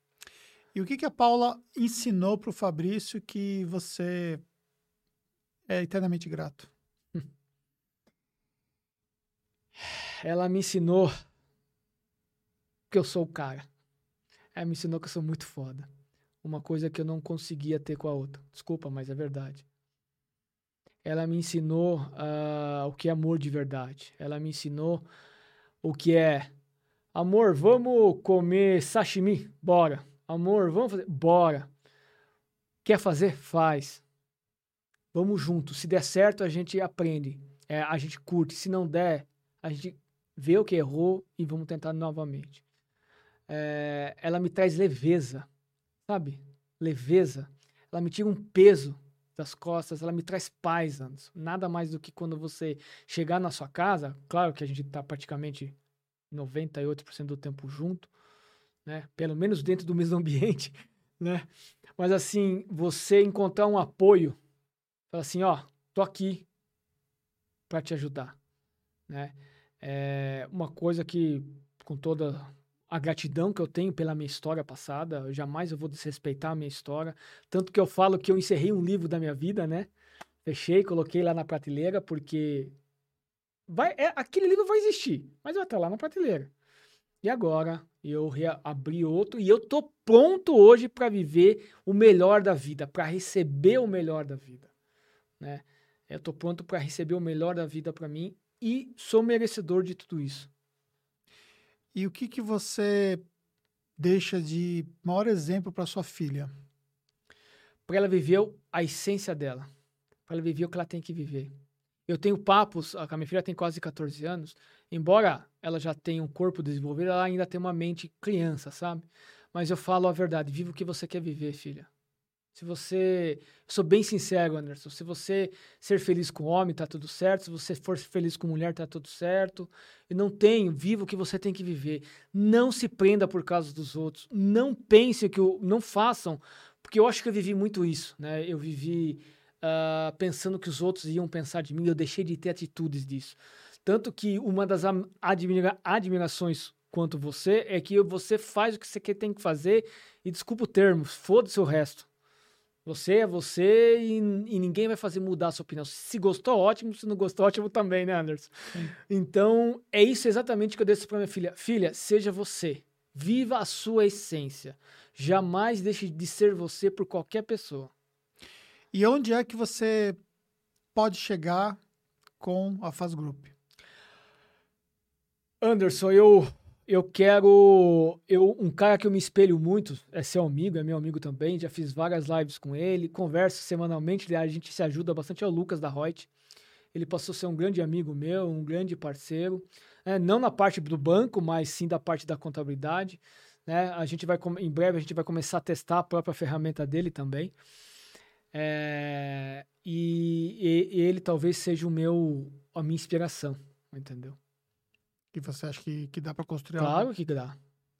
E o que, que a Paula ensinou para o Fabrício que você é eternamente grato. Ela me ensinou que eu sou o cara. Ela me ensinou que eu sou muito foda. Uma coisa que eu não conseguia ter com a outra. Desculpa, mas é verdade. Ela me ensinou uh, o que é amor de verdade. Ela me ensinou o que é amor, vamos comer sashimi? Bora. Amor, vamos fazer? Bora. Quer fazer? Faz. Vamos junto. Se der certo, a gente aprende. É, a gente curte. Se não der, a gente vê o que errou e vamos tentar novamente. É, ela me traz leveza, sabe? Leveza. Ela me tira um peso das costas, ela me traz paz, Anderson. Nada mais do que quando você chegar na sua casa, claro que a gente está praticamente 98% do tempo junto, né? Pelo menos dentro do mesmo ambiente, né? Mas assim, você encontrar um apoio Fala assim, ó, tô aqui para te ajudar, né? É uma coisa que, com toda a gratidão que eu tenho pela minha história passada, jamais eu vou desrespeitar a minha história, tanto que eu falo que eu encerrei um livro da minha vida, né? Fechei, coloquei lá na prateleira, porque vai, é, aquele livro vai existir, mas vai estar lá na prateleira. E agora eu abri outro e eu tô pronto hoje para viver o melhor da vida, para receber o melhor da vida né? Eu tô pronto para receber o melhor da vida para mim e sou merecedor de tudo isso. E o que que você deixa de maior exemplo para sua filha? Para ela viver a essência dela, para ela viver o que ela tem que viver. Eu tenho papos, a minha filha tem quase 14 anos, embora ela já tenha um corpo desenvolvido, ela ainda tem uma mente criança, sabe? Mas eu falo a verdade, viva o que você quer viver, filha. Se você. Sou bem sincero, Anderson. Se você ser feliz com homem, tá tudo certo. Se você for feliz com mulher, tá tudo certo. E não tenho, viva o que você tem que viver. Não se prenda por causa dos outros. Não pense que o. Não façam. Porque eu acho que eu vivi muito isso, né? Eu vivi uh, pensando que os outros iam pensar de mim. Eu deixei de ter atitudes disso. Tanto que uma das admira admirações quanto você é que você faz o que você tem que fazer e desculpa o termo, foda-se o resto. Você é você e, e, ninguém vai fazer mudar a sua opinião. Se gostou, ótimo. Se não gostou, ótimo também, né, Anderson? Sim. Então, é isso exatamente que eu deixo para minha filha. Filha, seja você. Viva a sua essência. Jamais deixe de ser você por qualquer pessoa. E onde é que você pode chegar com a Faz Group? Anderson, eu eu quero. Eu, um cara que eu me espelho muito é seu amigo, é meu amigo também. Já fiz várias lives com ele, converso semanalmente, a gente se ajuda bastante. É o Lucas da Reut. Ele passou a ser um grande amigo meu, um grande parceiro. É, não na parte do banco, mas sim da parte da contabilidade. Né? A gente vai, em breve, a gente vai começar a testar a própria ferramenta dele também. É, e, e ele talvez seja o meu, a minha inspiração, entendeu? Que você acha que, que dá para construir Claro algo? que dá.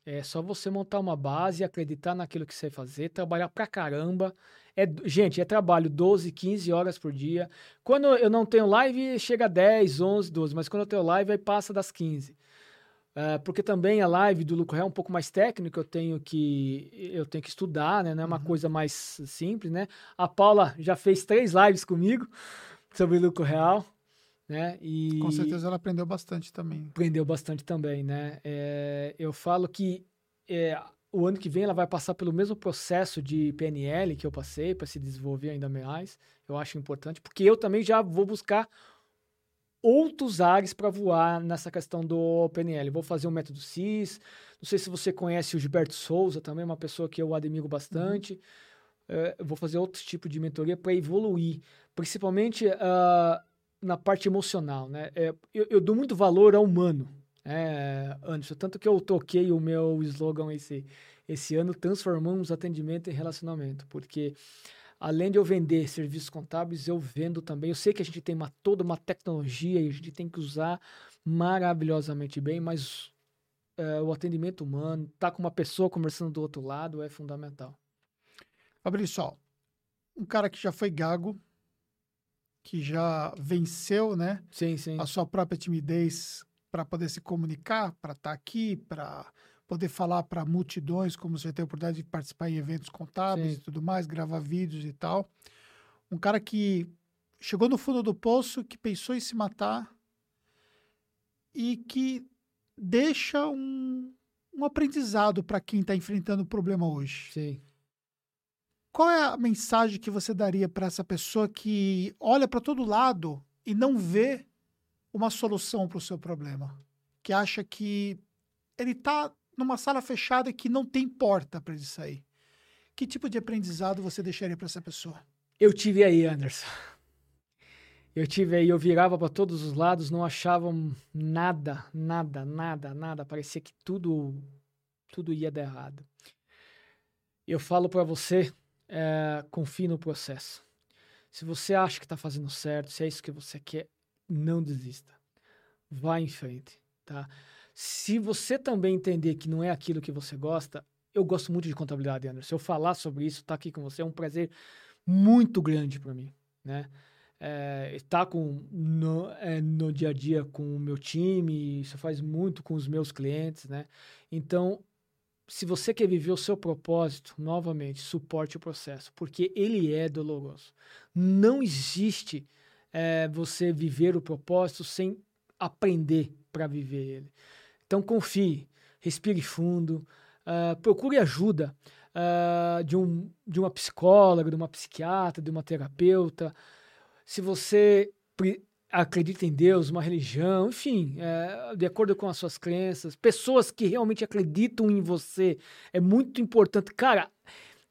É só você montar uma base, acreditar naquilo que você fazer, trabalhar pra caramba. É, gente, é trabalho 12, 15 horas por dia. Quando eu não tenho live, chega a 10, 11, 12. Mas quando eu tenho live, aí passa das 15. Uh, porque também a live do Lucro Real é um pouco mais técnica, eu tenho que eu tenho que estudar, né? Não é uma uhum. coisa mais simples, né? A Paula já fez três lives comigo sobre Lucro Real né? E com certeza ela aprendeu bastante também. Aprendeu bastante também, né? É, eu falo que é, o ano que vem ela vai passar pelo mesmo processo de PNL que eu passei para se desenvolver ainda mais. Eu acho importante, porque eu também já vou buscar outros ares para voar nessa questão do PNL. Vou fazer um método CIS. Não sei se você conhece o Gilberto Souza, também uma pessoa que eu admiro bastante. Uhum. É, vou fazer outro tipo de mentoria para evoluir, principalmente uh, na parte emocional, né? É, eu, eu, dou muito valor ao humano, é, Anderson. Tanto que eu toquei o meu slogan esse, esse ano, transformamos atendimento em relacionamento, porque além de eu vender serviços contábeis, eu vendo também. Eu sei que a gente tem uma, toda uma tecnologia e a gente tem que usar maravilhosamente bem, mas é, o atendimento humano, tá com uma pessoa conversando do outro lado é fundamental. Fabrício, um cara que já foi gago, que já venceu, né? Sim, sim. A sua própria timidez para poder se comunicar, para estar tá aqui, para poder falar para multidões, como você tem a oportunidade de participar em eventos contábeis sim. e tudo mais, gravar vídeos e tal. Um cara que chegou no fundo do poço, que pensou em se matar e que deixa um, um aprendizado para quem está enfrentando o problema hoje. Sim. Qual é a mensagem que você daria para essa pessoa que olha para todo lado e não vê uma solução para o seu problema? Que acha que ele está numa sala fechada que não tem porta para ele sair. Que tipo de aprendizado você deixaria para essa pessoa? Eu tive aí, Anderson. Eu tive aí, eu virava para todos os lados, não achava nada, nada, nada, nada. Parecia que tudo, tudo ia dar errado. Eu falo para você é, confie no processo. Se você acha que está fazendo certo, se é isso que você quer, não desista. Vá em frente, tá? Se você também entender que não é aquilo que você gosta, eu gosto muito de contabilidade, Anderson. Se eu falar sobre isso, estar tá aqui com você é um prazer muito grande para mim, né? É, estar com, no, é, no dia a dia com o meu time, isso faz muito com os meus clientes, né? Então, se você quer viver o seu propósito, novamente, suporte o processo, porque ele é doloroso. Não existe é, você viver o propósito sem aprender para viver ele. Então, confie, respire fundo, uh, procure ajuda uh, de, um, de uma psicóloga, de uma psiquiatra, de uma terapeuta. Se você acredita em Deus, uma religião, enfim, é, de acordo com as suas crenças, pessoas que realmente acreditam em você, é muito importante. Cara,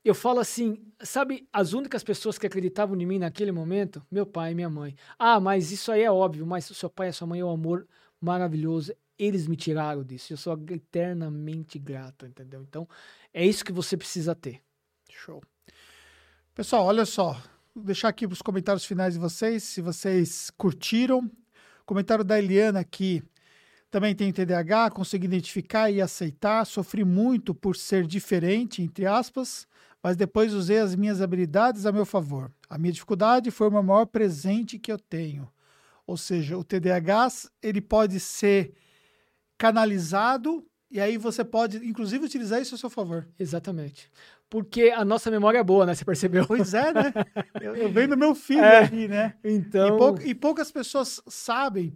eu falo assim, sabe, as únicas pessoas que acreditavam em mim naquele momento, meu pai e minha mãe. Ah, mas isso aí é óbvio, mas seu pai e sua mãe é um amor maravilhoso. Eles me tiraram disso. Eu sou eternamente grato, entendeu? Então, é isso que você precisa ter. Show. Pessoal, olha só. Deixar aqui os comentários finais de vocês, se vocês curtiram. Comentário da Eliana aqui. Também tem TDAH, consegui identificar e aceitar. Sofri muito por ser diferente, entre aspas, mas depois usei as minhas habilidades a meu favor. A minha dificuldade foi o maior presente que eu tenho. Ou seja, o TDAH ele pode ser canalizado e aí você pode, inclusive, utilizar isso a seu favor. Exatamente. Porque a nossa memória é boa, né? Você percebeu? Pois é, né? Eu, eu venho do meu filho é, ali, né? Então... E, pou, e, poucas pessoas sabem,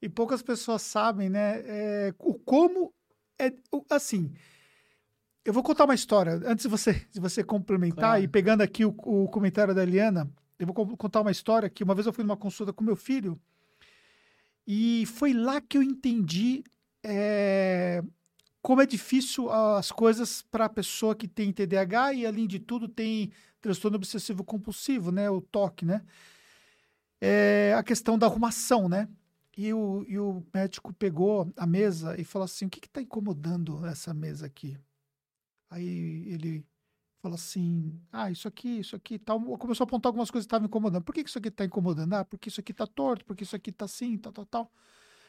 e poucas pessoas sabem, né? É, o como é, assim... Eu vou contar uma história, antes de você, de você complementar, claro. e pegando aqui o, o comentário da Eliana, eu vou contar uma história que uma vez eu fui numa consulta com meu filho, e foi lá que eu entendi é, como é difícil as coisas para a pessoa que tem TDAH e, além de tudo, tem transtorno obsessivo compulsivo, né? O TOC, né? É a questão da arrumação, né? E o, e o médico pegou a mesa e falou assim: o que está incomodando essa mesa aqui? Aí ele falou assim: ah, isso aqui, isso aqui tal. Começou a apontar algumas coisas que estavam incomodando. Por que, que isso aqui está incomodando? Ah, porque isso aqui está torto, porque isso aqui está assim, tal, tal, tal.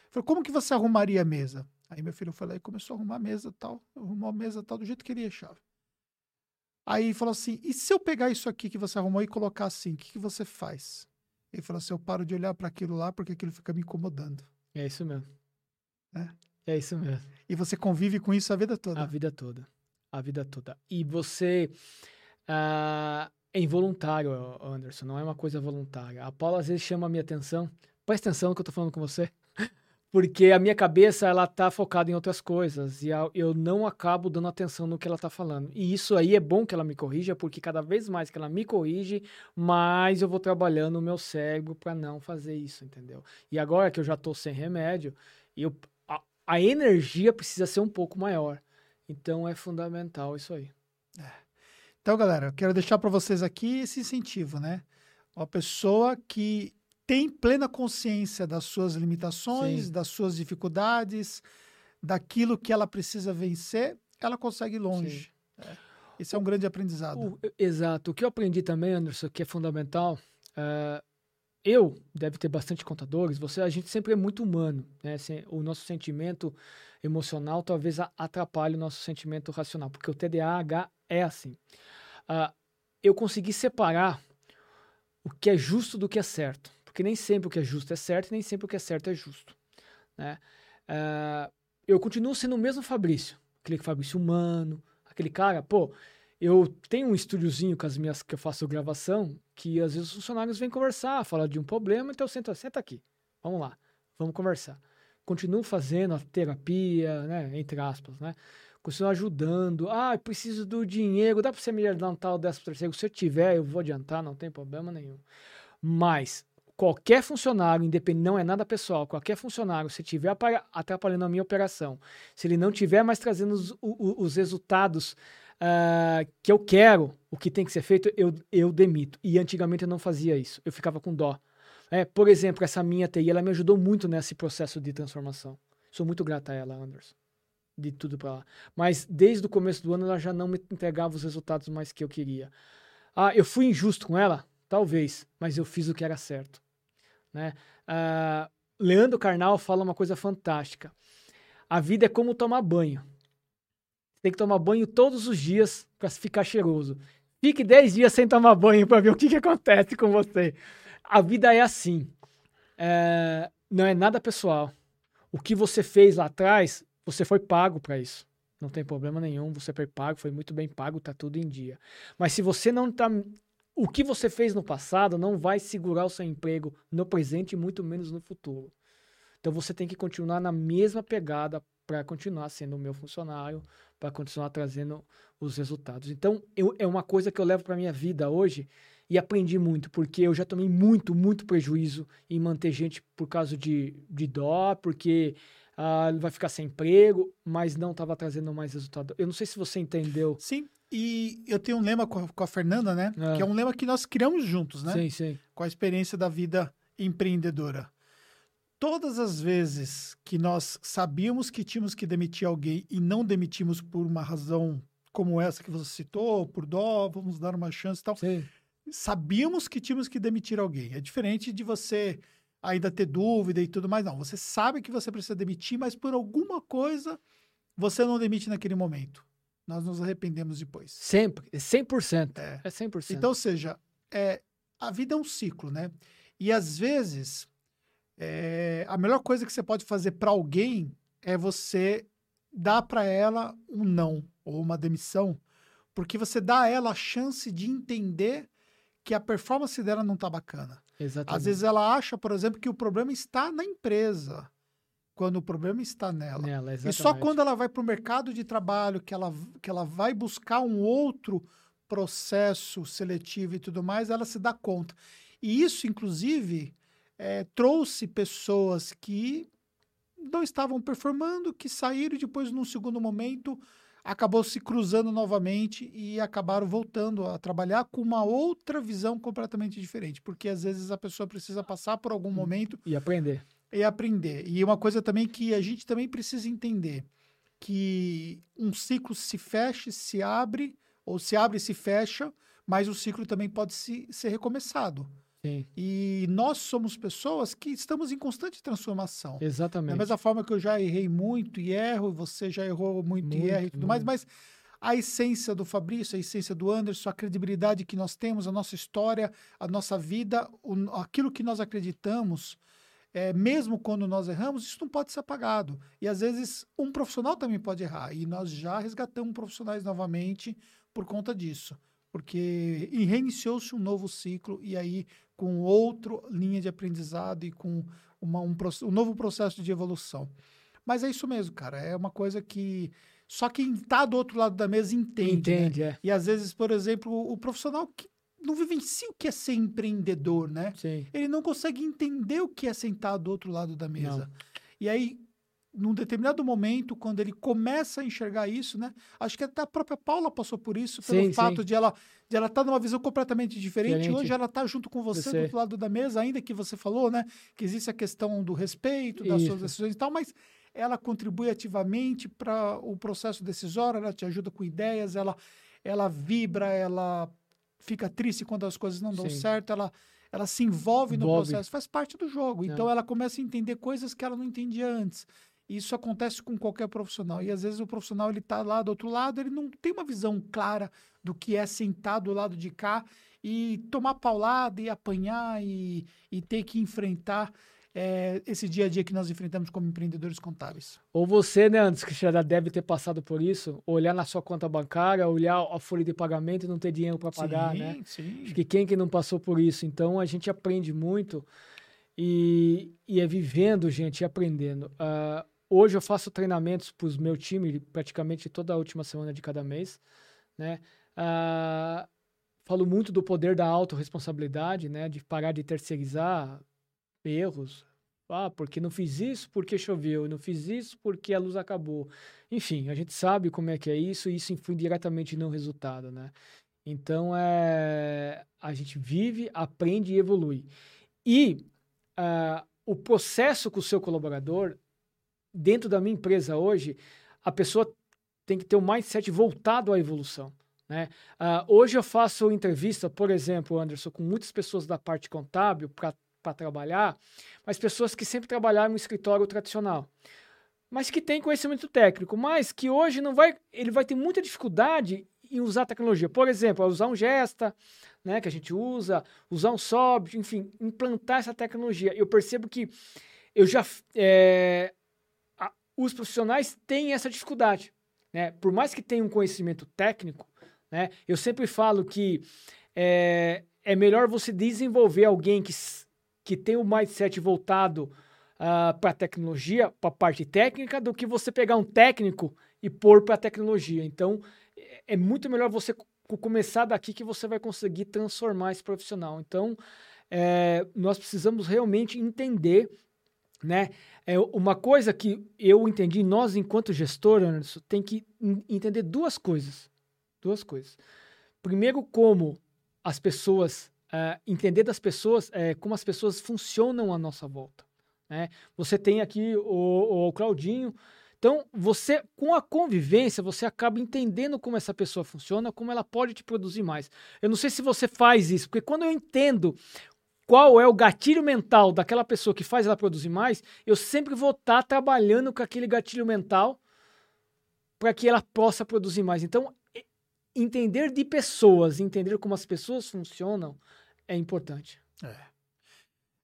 Falei, como que você arrumaria a mesa? Aí meu filho foi lá e começou a arrumar a mesa tal, arrumou a mesa tal, do jeito que ele achava. Aí falou assim: e se eu pegar isso aqui que você arrumou e colocar assim, o que, que você faz? Ele falou assim: eu paro de olhar para aquilo lá porque aquilo fica me incomodando. É isso mesmo. É? é isso mesmo. E você convive com isso a vida toda? A vida toda. A vida toda. E você. Uh, é involuntário, Anderson, não é uma coisa voluntária. A Paula às vezes chama a minha atenção. Presta atenção no que eu tô falando com você porque a minha cabeça ela tá focada em outras coisas e eu não acabo dando atenção no que ela tá falando. E isso aí é bom que ela me corrija, porque cada vez mais que ela me corrige, mais eu vou trabalhando o meu cérebro para não fazer isso, entendeu? E agora que eu já tô sem remédio, eu, a, a energia precisa ser um pouco maior. Então é fundamental isso aí. É. Então, galera, eu quero deixar para vocês aqui esse incentivo, né? Uma pessoa que tem plena consciência das suas limitações, Sim. das suas dificuldades, daquilo que ela precisa vencer, ela consegue ir longe. É. Esse é um grande aprendizado. O, exato. O que eu aprendi também, Anderson, que é fundamental, uh, eu, deve ter bastante contadores, você, a gente sempre é muito humano, né? O nosso sentimento emocional talvez atrapalhe o nosso sentimento racional, porque o TDAH é assim. Uh, eu consegui separar o que é justo do que é certo. Porque nem sempre o que é justo é certo e nem sempre o que é certo é justo. Né? Uh, eu continuo sendo o mesmo Fabrício, aquele Fabrício humano, aquele cara, pô, eu tenho um estúdiozinho com as minhas que eu faço gravação, que às vezes os funcionários vêm conversar, falar de um problema, então eu sento, senta aqui, vamos lá, vamos conversar. Continuo fazendo a terapia, né, entre aspas, né? Continuo ajudando. Ah, preciso do dinheiro, dá para você me adiantar o 13 terceiro? Se eu tiver, eu vou adiantar, não tem problema nenhum. Mas qualquer funcionário, independente, não é nada pessoal, qualquer funcionário, se estiver atrapalhando a minha operação, se ele não estiver mais trazendo os, os, os resultados uh, que eu quero, o que tem que ser feito, eu, eu demito. E antigamente eu não fazia isso, eu ficava com dó. É, por exemplo, essa minha TI, ela me ajudou muito nesse processo de transformação. Sou muito grata a ela, Anderson. De tudo para lá. Mas desde o começo do ano ela já não me entregava os resultados mais que eu queria. Ah, eu fui injusto com ela? Talvez, mas eu fiz o que era certo. Né? Uh, Leandro Carnal fala uma coisa fantástica. A vida é como tomar banho. Tem que tomar banho todos os dias para ficar cheiroso. Fique 10 dias sem tomar banho para ver o que, que acontece com você. A vida é assim. É, não é nada pessoal. O que você fez lá atrás, você foi pago para isso. Não tem problema nenhum, você foi pago, foi muito bem pago, tá tudo em dia. Mas se você não tá o que você fez no passado não vai segurar o seu emprego no presente e muito menos no futuro. Então você tem que continuar na mesma pegada para continuar sendo o meu funcionário, para continuar trazendo os resultados. Então eu, é uma coisa que eu levo para minha vida hoje e aprendi muito, porque eu já tomei muito, muito prejuízo em manter gente por causa de, de dó, porque ah, vai ficar sem emprego, mas não estava trazendo mais resultado. Eu não sei se você entendeu. Sim, E eu tenho um lema com a, com a Fernanda, né? É. Que é um lema que nós criamos juntos, né? Sim, sim. Com a experiência da vida empreendedora. Todas as vezes que nós sabíamos que tínhamos que demitir alguém e não demitimos por uma razão como essa que você citou, por dó, vamos dar uma chance e tal. Sim. Sabíamos que tínhamos que demitir alguém. É diferente de você ainda ter dúvida e tudo mais. Não, você sabe que você precisa demitir, mas por alguma coisa você não demite naquele momento nós nos arrependemos depois. Sempre, 100%. É, é 100%. Então, ou seja, é, a vida é um ciclo, né? E às vezes, é, a melhor coisa que você pode fazer para alguém é você dar para ela um não ou uma demissão, porque você dá a ela a chance de entender que a performance dela não está bacana. Exatamente. Às vezes ela acha, por exemplo, que o problema está na empresa quando o problema está nela. nela e só quando ela vai para o mercado de trabalho, que ela, que ela vai buscar um outro processo seletivo e tudo mais, ela se dá conta. E isso, inclusive, é, trouxe pessoas que não estavam performando, que saíram e depois, num segundo momento, acabou se cruzando novamente e acabaram voltando a trabalhar com uma outra visão completamente diferente, porque às vezes a pessoa precisa passar por algum hum, momento e aprender e aprender. E uma coisa também que a gente também precisa entender, que um ciclo se fecha, se abre, ou se abre e se fecha, mas o ciclo também pode se, ser recomeçado. Sim. E nós somos pessoas que estamos em constante transformação. Exatamente. Da mesma forma que eu já errei muito e erro, você já errou muito, muito e erra e tudo muito. mais, mas a essência do Fabrício, a essência do Anderson, a credibilidade que nós temos, a nossa história, a nossa vida, o, aquilo que nós acreditamos, é, mesmo quando nós erramos, isso não pode ser apagado. E às vezes um profissional também pode errar. E nós já resgatamos profissionais novamente por conta disso. Porque reiniciou-se um novo ciclo e aí com outra linha de aprendizado e com uma, um, um novo processo de evolução. Mas é isso mesmo, cara. É uma coisa que só quem está do outro lado da mesa entende. Entende, né? é. E às vezes, por exemplo, o profissional que não vivencia o que é ser empreendedor, né? Sim. Ele não consegue entender o que é sentar do outro lado da mesa. Não. E aí, num determinado momento, quando ele começa a enxergar isso, né? Acho que até a própria Paula passou por isso, pelo sim, fato sim. de ela de ela estar tá numa visão completamente diferente. diferente. Hoje ela está junto com você, você, do outro lado da mesa, ainda que você falou, né? Que existe a questão do respeito, das isso. suas decisões e tal, mas ela contribui ativamente para o processo decisório, ela te ajuda com ideias, ela, ela vibra, ela fica triste quando as coisas não dão Sim. certo, ela, ela se envolve, no processo, faz parte do jogo. É. Então ela começa a entender coisas que ela não entendia antes. Isso acontece com qualquer profissional. E às vezes o profissional ele está lá do outro lado, ele não tem uma visão clara do que é sentar do lado de cá e tomar paulada e apanhar e, e ter que enfrentar é, esse dia a dia que nós enfrentamos como empreendedores contábeis. Ou você, né, antes que já deve ter passado por isso, olhar na sua conta bancária, olhar a folha de pagamento e não ter dinheiro para pagar, sim, né? Sim. Acho que quem que não passou por isso? Então a gente aprende muito e, e é vivendo, gente, e aprendendo. Uh, hoje eu faço treinamentos para os meu time praticamente toda a última semana de cada mês, né? Uh, falo muito do poder da autorresponsabilidade, né? De parar de terceirizar erros. Ah, porque não fiz isso porque choveu, não fiz isso porque a luz acabou. Enfim, a gente sabe como é que é isso e isso influi diretamente no resultado, né? Então, é, a gente vive, aprende e evolui. E uh, o processo com o seu colaborador, dentro da minha empresa hoje, a pessoa tem que ter um mindset voltado à evolução. Né? Uh, hoje eu faço entrevista, por exemplo, Anderson, com muitas pessoas da parte contábil para para trabalhar, mas pessoas que sempre trabalharam no escritório tradicional. Mas que têm conhecimento técnico, mas que hoje não vai, ele vai ter muita dificuldade em usar tecnologia. Por exemplo, usar um Gesta, né, que a gente usa, usar um SOB, enfim, implantar essa tecnologia. Eu percebo que eu já é, a, os profissionais têm essa dificuldade, né? Por mais que tenham um conhecimento técnico, né? Eu sempre falo que é, é melhor você desenvolver alguém que que tem o mindset voltado uh, ah, para a tecnologia, para a parte técnica, do que você pegar um técnico e pôr para a tecnologia. Então, é muito melhor você começar daqui que você vai conseguir transformar esse profissional. Então, é, nós precisamos realmente entender, né? É uma coisa que eu entendi, nós enquanto gestor, Anderson, tem que entender duas coisas, Duas coisas. Primeiro, como as pessoas, uh, entender das pessoas, uh, como as pessoas funcionam à nossa volta. Né? Você tem aqui o, o Claudinho. Então, você, com a convivência, você acaba entendendo como essa pessoa funciona, como ela pode te produzir mais. Eu não sei se você faz isso, porque quando eu entendo qual é o gatilho mental daquela pessoa que faz ela produzir mais, eu sempre vou estar tá trabalhando com aquele gatilho mental para que ela possa produzir mais. Então, entender de pessoas, entender como as pessoas funcionam é importante. É,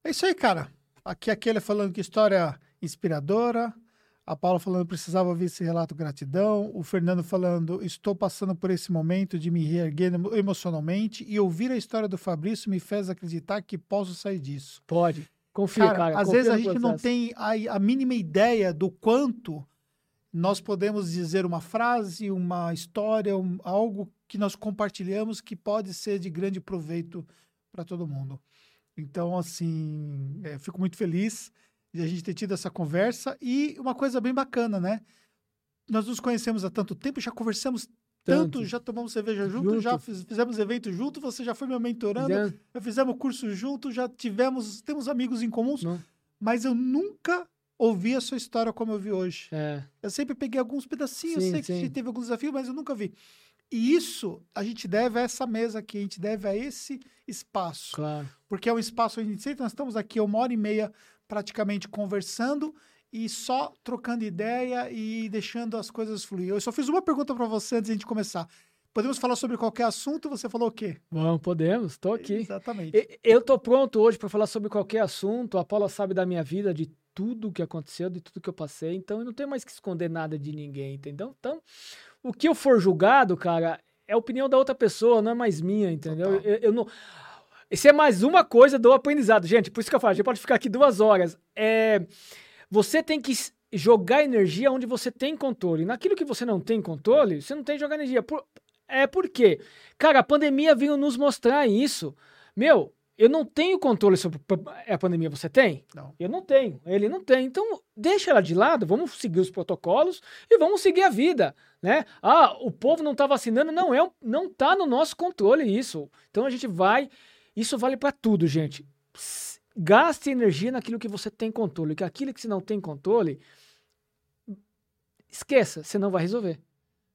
é isso aí, cara. Aqui aquele falando que história inspiradora. A Paula falando precisava ouvir esse relato gratidão. O Fernando falando estou passando por esse momento de me reerguer emocionalmente e ouvir a história do Fabrício me fez acreditar que posso sair disso. Pode. Confia, cara. cara às vezes a gente não tem a, a mínima ideia do quanto nós podemos dizer uma frase, uma história, um, algo que nós compartilhamos que pode ser de grande proveito para todo mundo. Então, assim, é, fico muito feliz de a gente ter tido essa conversa e uma coisa bem bacana, né? Nós nos conhecemos há tanto tempo, já conversamos tanto, tanto já tomamos cerveja junto, junto, já fiz, fizemos evento junto, você já foi meu mentorando, já, já fizemos curso junto, já tivemos, temos amigos em comuns, Não. mas eu nunca ouvi a sua história como eu vi hoje. É. Eu sempre peguei alguns pedacinhos, sim, sei sim. que teve alguns desafios, mas eu nunca vi. E isso a gente deve a essa mesa aqui, a gente deve a esse espaço. Claro. Porque é um espaço onde a gente nós estamos aqui uma hora e meia praticamente conversando e só trocando ideia e deixando as coisas fluir. Eu só fiz uma pergunta para você antes de a gente começar. Podemos falar sobre qualquer assunto? Você falou o quê? Bom, podemos, estou aqui. Exatamente. Eu estou pronto hoje para falar sobre qualquer assunto. A Paula sabe da minha vida, de tudo que aconteceu, de tudo que eu passei, então eu não tenho mais que esconder nada de ninguém, entendeu? Então, o que eu for julgado, cara, é a opinião da outra pessoa, não é mais minha, entendeu? Eu, eu, não. Isso é mais uma coisa do aprendizado. Gente, por isso que eu falo, a gente pode ficar aqui duas horas. É, você tem que jogar energia onde você tem controle. Naquilo que você não tem controle, você não tem que jogar energia. Por, é por quê? Cara, a pandemia veio nos mostrar isso. Meu, eu não tenho controle sobre a pandemia. Você tem? Não. Eu não tenho. Ele não tem. Então, deixa ela de lado, vamos seguir os protocolos e vamos seguir a vida, né? Ah, o povo não está vacinando. Não, é, não está no nosso controle isso. Então, a gente vai... Isso vale para tudo, gente. Gaste energia naquilo que você tem controle. Que aquilo que você não tem controle, esqueça, você não vai resolver.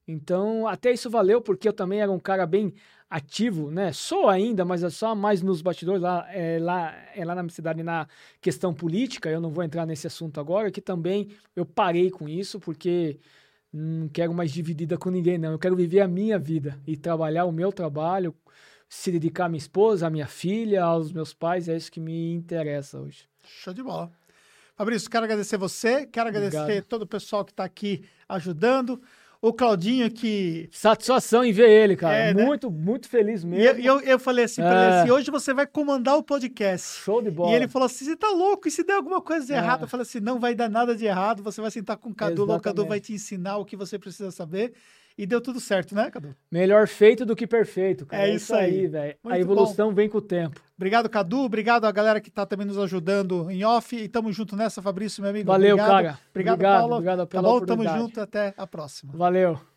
Então, até isso valeu, porque eu também era um cara bem ativo, né? Sou ainda, mas é só mais nos bastidores lá, é, lá, é lá na minha cidade na questão política. Eu não vou entrar nesse assunto agora, que também eu parei com isso porque não quero mais dividida com ninguém, não. Eu quero viver a minha vida e trabalhar o meu trabalho, se dedicar à minha esposa, à minha filha, aos meus pais. É isso que me interessa hoje. Show de bola. Fabrício, quero agradecer você, quero agradecer Obrigado. todo o pessoal que está aqui ajudando o Claudinho que. Satisfação em ver ele, cara. É, muito, né? muito feliz mesmo. E eu, eu falei assim é. pra ele assim: hoje você vai comandar o podcast. Show de bola. E ele falou assim: você tá louco? E se der alguma coisa de é. errado? Eu falei assim: não vai dar nada de errado. Você vai sentar com o Cadu, o Cadu vai te ensinar o que você precisa saber. E deu tudo certo, né, Cadu? Melhor feito do que perfeito, cara. É, é isso aí, velho. A evolução bom. vem com o tempo. Obrigado, Cadu. Obrigado a galera que tá também nos ajudando em off. E tamo junto nessa, Fabrício, meu amigo. Valeu, obrigado. cara. Obrigado, obrigado Paulo. Obrigado pela tá bom? Tamo junto. Até a próxima. Valeu.